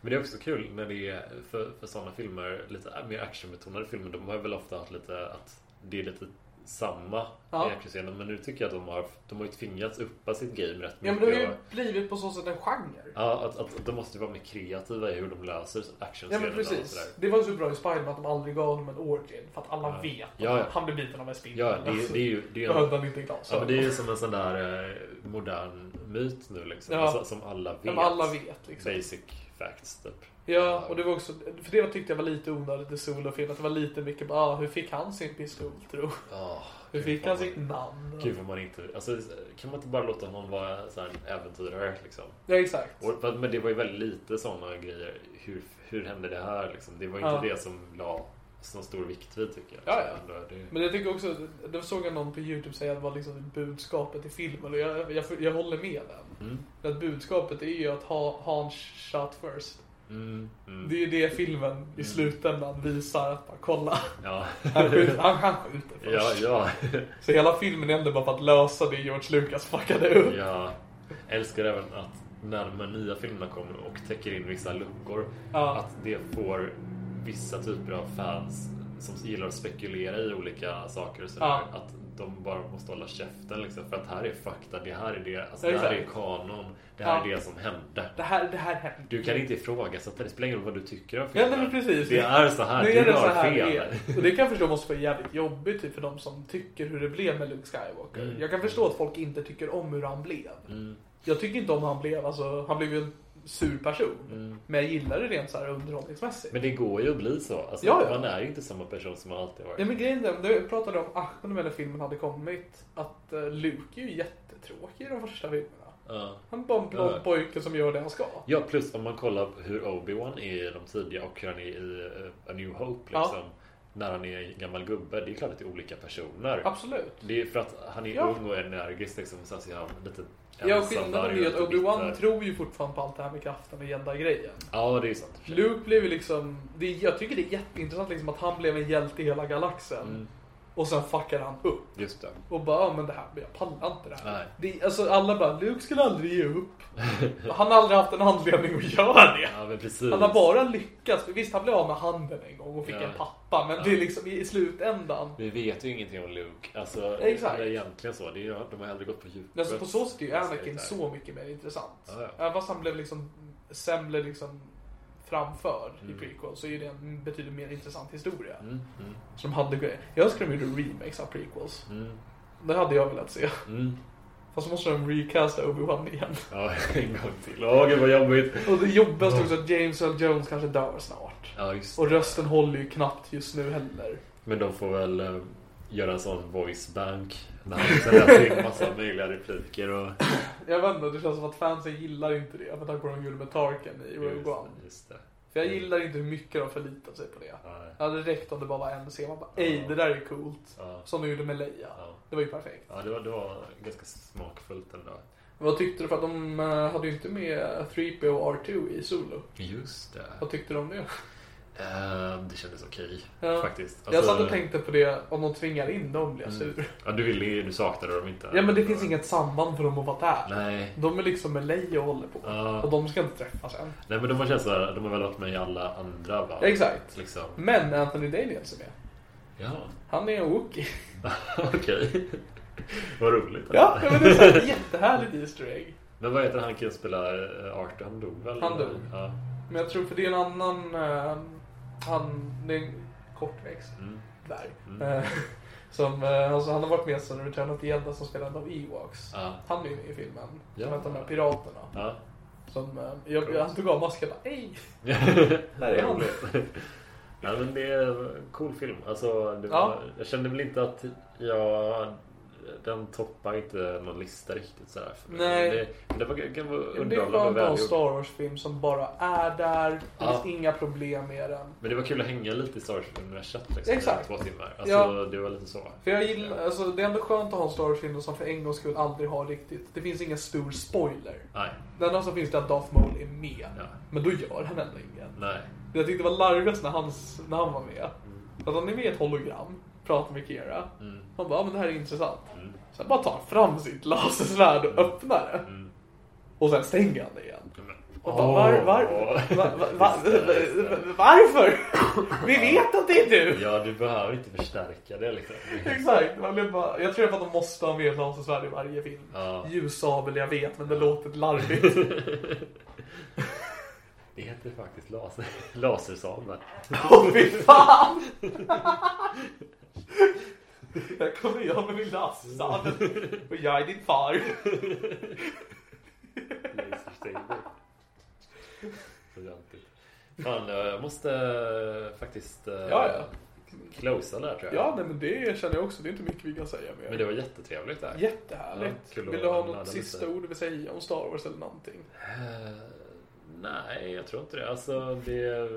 Men det är också kul när det är för, för sådana filmer, lite mer actionbetonade filmer, de har väl ofta haft lite att det är lite samma
Ja.
i actionscenen. Men nu tycker jag att de har, de har ju tvingats uppa sitt game rätt
Ja men
mycket.
det har ju blivit på så sätt en genre.
Ja, att, att de måste vara mer kreativa i hur de löser
Ja
actionscenerna
men precis. Det var så bra i Spiderman att de aldrig gav honom en origin. För att alla
Ja.
vet att
Ja, ja.
han blir biten av en spindel.
Ja, det, är- det är ju det är en,
Behövde han inte glas.
ja, men det är ju som en sån där eh, modern myt nu liksom.
Ja.
Alltså, som alla vet.
Men alla vet liksom.
Basic facts typ.
Ja, och det var också, för det tyckte jag var lite onödigt i Solo-film. Att det var lite mycket bara, ah, hur fick han sin pistol tro?
Oh,
Hur fick han sitt namn?
Gud vad man inte... Alltså, kan man inte bara låta honom vara en äventyrare liksom?
Ja, exakt.
Och, men det var ju väldigt lite sådana grejer. Hur, hur hände det här liksom? Det var inte
Ja.
det som la så stor vikt vid tycker jag.
Ja, ja.
Det,
Men jag tycker också, det såg jag någon på YouTube säga att det var liksom budskapet i filmen och jag, jag, jag håller med den.
Mm.
Att budskapet är ju att ha, ha en shot first.
Mm, mm.
Det är ju det filmen i slutändan visar att bara, kolla.
Ja.
Han skjuter, han, han skjuter först.
ja, ja.
Så hela filmen är ändå bara för att lösa det George Lucas fuckade upp.
Jag älskar även att när de här nya filmerna kommer och täcker in vissa luckor.
Ja.
Att det får vissa typer av fans som gillar att spekulera i olika saker och sådär.
Ja.
Att de bara måste hålla käften liksom. För att här är fakta, det här är det. Alltså,
Ja,
det här är kanon. Det här
Ja.
är det som hände.
Det här, det här hände.
Du kan inte ifrågasätta det. Det spelar ingen roll vad du tycker om
Ja,
filmen.
men precis.
Det är så här.
Nu
du
är det
har
så här
fel.
det. Och det kan jag förstå måste vara jävligt jobbigt typ, för de som tycker hur det blev med Luke Skywalker.
Mm.
Jag kan förstå att folk inte tycker om hur han blev.
Mm.
Jag tycker inte om hur han blev, alltså han blev ju en sur person.
Mm.
Men jag gillar det rent så här underhållningsmässigt.
Men det går ju att bli så. Alltså,
Ja, ja.
Man är ju inte samma person som man alltid varit.
Nej men grejen är, det pratade om Ahmed när filmen hade kommit, att uh, Luke är ju jättetråkig i de första filmerna.
Ja.
Han bara en blond
Ja.
pojke som gör det han ska.
Ja, plus om man kollar på hur Obi-Wan är i de tidiga och hur han är i eh, A New Hope liksom. När han är en gammal gubbe. Det är klart att det är olika personer.
Absolut.
Det är för att han är
Ja.
ung och energisk liksom. Så är han lite
Ja, skillnaden är ju att Obi-Wan tror ju fortfarande på allt det här med kraften och jedi-grejen.
Ja, det är sant.
Luke blev ju liksom, det, jag tycker det är jätteintressant liksom att han blev en hjälte i hela galaxen.
Mm.
Och sen fuckade han upp.
Just det.
Och bara, ja, men det här, jag pallar inte det här.
Nej.
Det, alltså alla bara, Luke skulle aldrig ge upp. han har aldrig haft en anledning att göra det.
Ja, men precis.
Han har bara lyckats. För visst, han blev av med handen en gång och fick
Ja.
en pappa. Men det är liksom i slutändan.
Vi vet ju ingenting om Luke. Alltså,
Exakt.
Det är egentligen så. Det är, de har aldrig gått på djupet.
Alltså på så sätt är ju Anakin så mycket mer intressant.
Ja, ja.
Även fast han blev liksom, blev liksom framför i prequel så är det en betydligt mer intressant historia.
Mm, mm,
Som hade, jag önskar de gjorde remakes av prequels.
mm,
Det hade jag velat se.
mm.
Fast så måste de recasta Obi-Wan igen.
Ja, en gång till. Åh, gud vad jobbigt.
Och det jobbigaste också att James Earl Jones kanske dör snart.
Ja, just
Och rösten håller ju knappt just nu heller.
Men de får väl eh, göra en sån voice bank. När han sätter till massa möjliga repliker och...
Jag vet inte, det känns som att fansen gillar inte det med tanke på vad de gjorde med Tarkin i Rogue
just det.
För jag gillar inte hur mycket de förlitar sig på det.
Nej.
Det hade räckt om det bara var en scen. Man bara, ej det där är coolt.
Ja.
Som de gjorde med Leia.
Ja.
Det var ju perfekt.
Ja, det var, det var ganska smakfullt ändå.
Vad tyckte du? För att de eh, hade ju inte med 3PO och R2 i Solo.
Just det.
Vad tyckte du om det?
Eh, det kändes okej,
Ja.
faktiskt.
jag
Alltså-
satt och tänkte på det, om de tvingar in dem blir jag
Mm.
sur.
Ja, du ville du saknade dem inte?
Ja men det finns inget samband för dem att vara där.
Nej.
De är liksom med Leia och håller på.
Ja.
Och de ska inte träffas än.
Nej, men de har känts såhär, de har väl varit med i alla andra va?
Exakt.
Liksom.
Men Anthony Daniels är med.
Ja,
Han är en Wookie.
okej. Vad roligt.
Ja, men det är så ett jättehärligt Easter egg.
Men vad heter han som spelar eh, Arthur? Han dog väl?
Han dog.
Ja.
Men jag tror för det är en annan... han... Är en kortväxt
Mm.
dvärg.
Mm.
Eh, som, eh, alltså, han har varit med sedan Return of the Jedi som spelar en av Ewoks.
Ja.
Han är ju med i filmen.
Ja.
Som de här piraterna.
Ja.
Som, jag, jag, han tog av masken och bara, ej!
Där
är han.
Ja, men det är en cool film. Alltså, var,
Ja.
Jag kände väl inte att jag... Den toppar inte någon lista riktigt sådär för mig.
Nej.
Det, men det var, kan vara
Det är
underhållande
att ha en. Star Wars-film som bara är där. Det
Ja.
finns inga problem med den.
Men det var kul att hänga lite i Star Wars-universat liksom,
Exakt.
två timmar. Alltså,
Ja.
Det var lite så.
För jag gillar, alltså, det är ändå skönt att ha en Star Wars-film som för en gångs skull aldrig har riktigt... Det finns ingen stor spoiler.
Nej,
Det enda som finns är att Darth Maul är med.
Ja.
Men då gör han ändå ingen.
nej.
Jag tyckte det var larvigast när, hans, när han var med. Att han är med i ett hologram, pratar med Kira.
Mm.
Han bara, ja, men det här är intressant. Sen bara tar han fram sitt lasersvärd och öppnar det.
Mm.
Och sen stänger han det igen.
Men-
Och bara, var, var, var, var, var, varför? Vi vet att det är du!
Ja, du behöver inte förstärka det liksom.
Exakt, man bara, jag tror att de måste ha med lasersvärd i varje film.
Ja.
Ljussabel, jag vet, men det låter larvigt.
Det heter faktiskt laser, lasersabel.
Åh fy fan! Här kommer jag med min lasersabel och jag är din far.
Fan, jag måste eh, faktiskt eh,
Ja, ja.
closea där tror jag.
Ja, nej, men det känner jag också. Det är inte mycket vi kan säga mer.
Men det var jättetrevligt där.
Jättehärligt.
Ja,
Vill du ha något
lite.
sista ord du vill säga om Star Wars eller någonting?
Eh, nej, jag tror inte det. Alltså, det...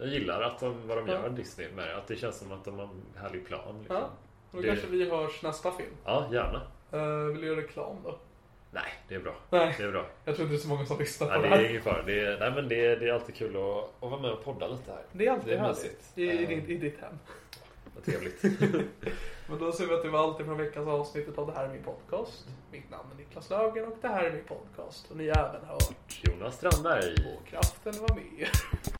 Jag gillar att de, vad de
Ja.
gör, Disney, med det. Att det känns som att de har en härlig plan. Liksom.
Ja. Då
Det-
kanske vi hörs nästa film.
ja, gärna.
Uh, vill du göra reklam då?
Nej, det är bra.
Nej.
Det är bra.
Jag tror inte det är så många som lyssnar på
Nej,
det
det är
här.
ingen fara. Det är, nej, men det är, det är alltid kul att, att vara med och podda lite här.
Det är alltid
Det är
härligt. I, i,
Ja.
ditt- I ditt hem.
Vad trevligt.
Men då ser vi att det var alltid från veckans avsnitt av Det här är min podcast. Mitt namn är Niklas Löfgren och det här är min podcast. Och ni har även hört
Jonas Strandberg.
Och kraften var med.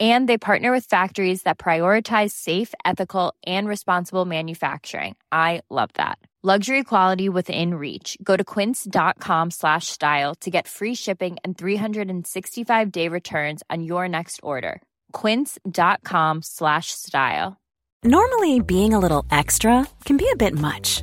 And they partner with factories that prioritize safe, ethical, and responsible manufacturing. I love that. Luxury quality within reach. Go to quince.com slash style to get free shipping and 365 day returns on your next order. Quince.com slash style.
Normally, being a little extra can be a bit much,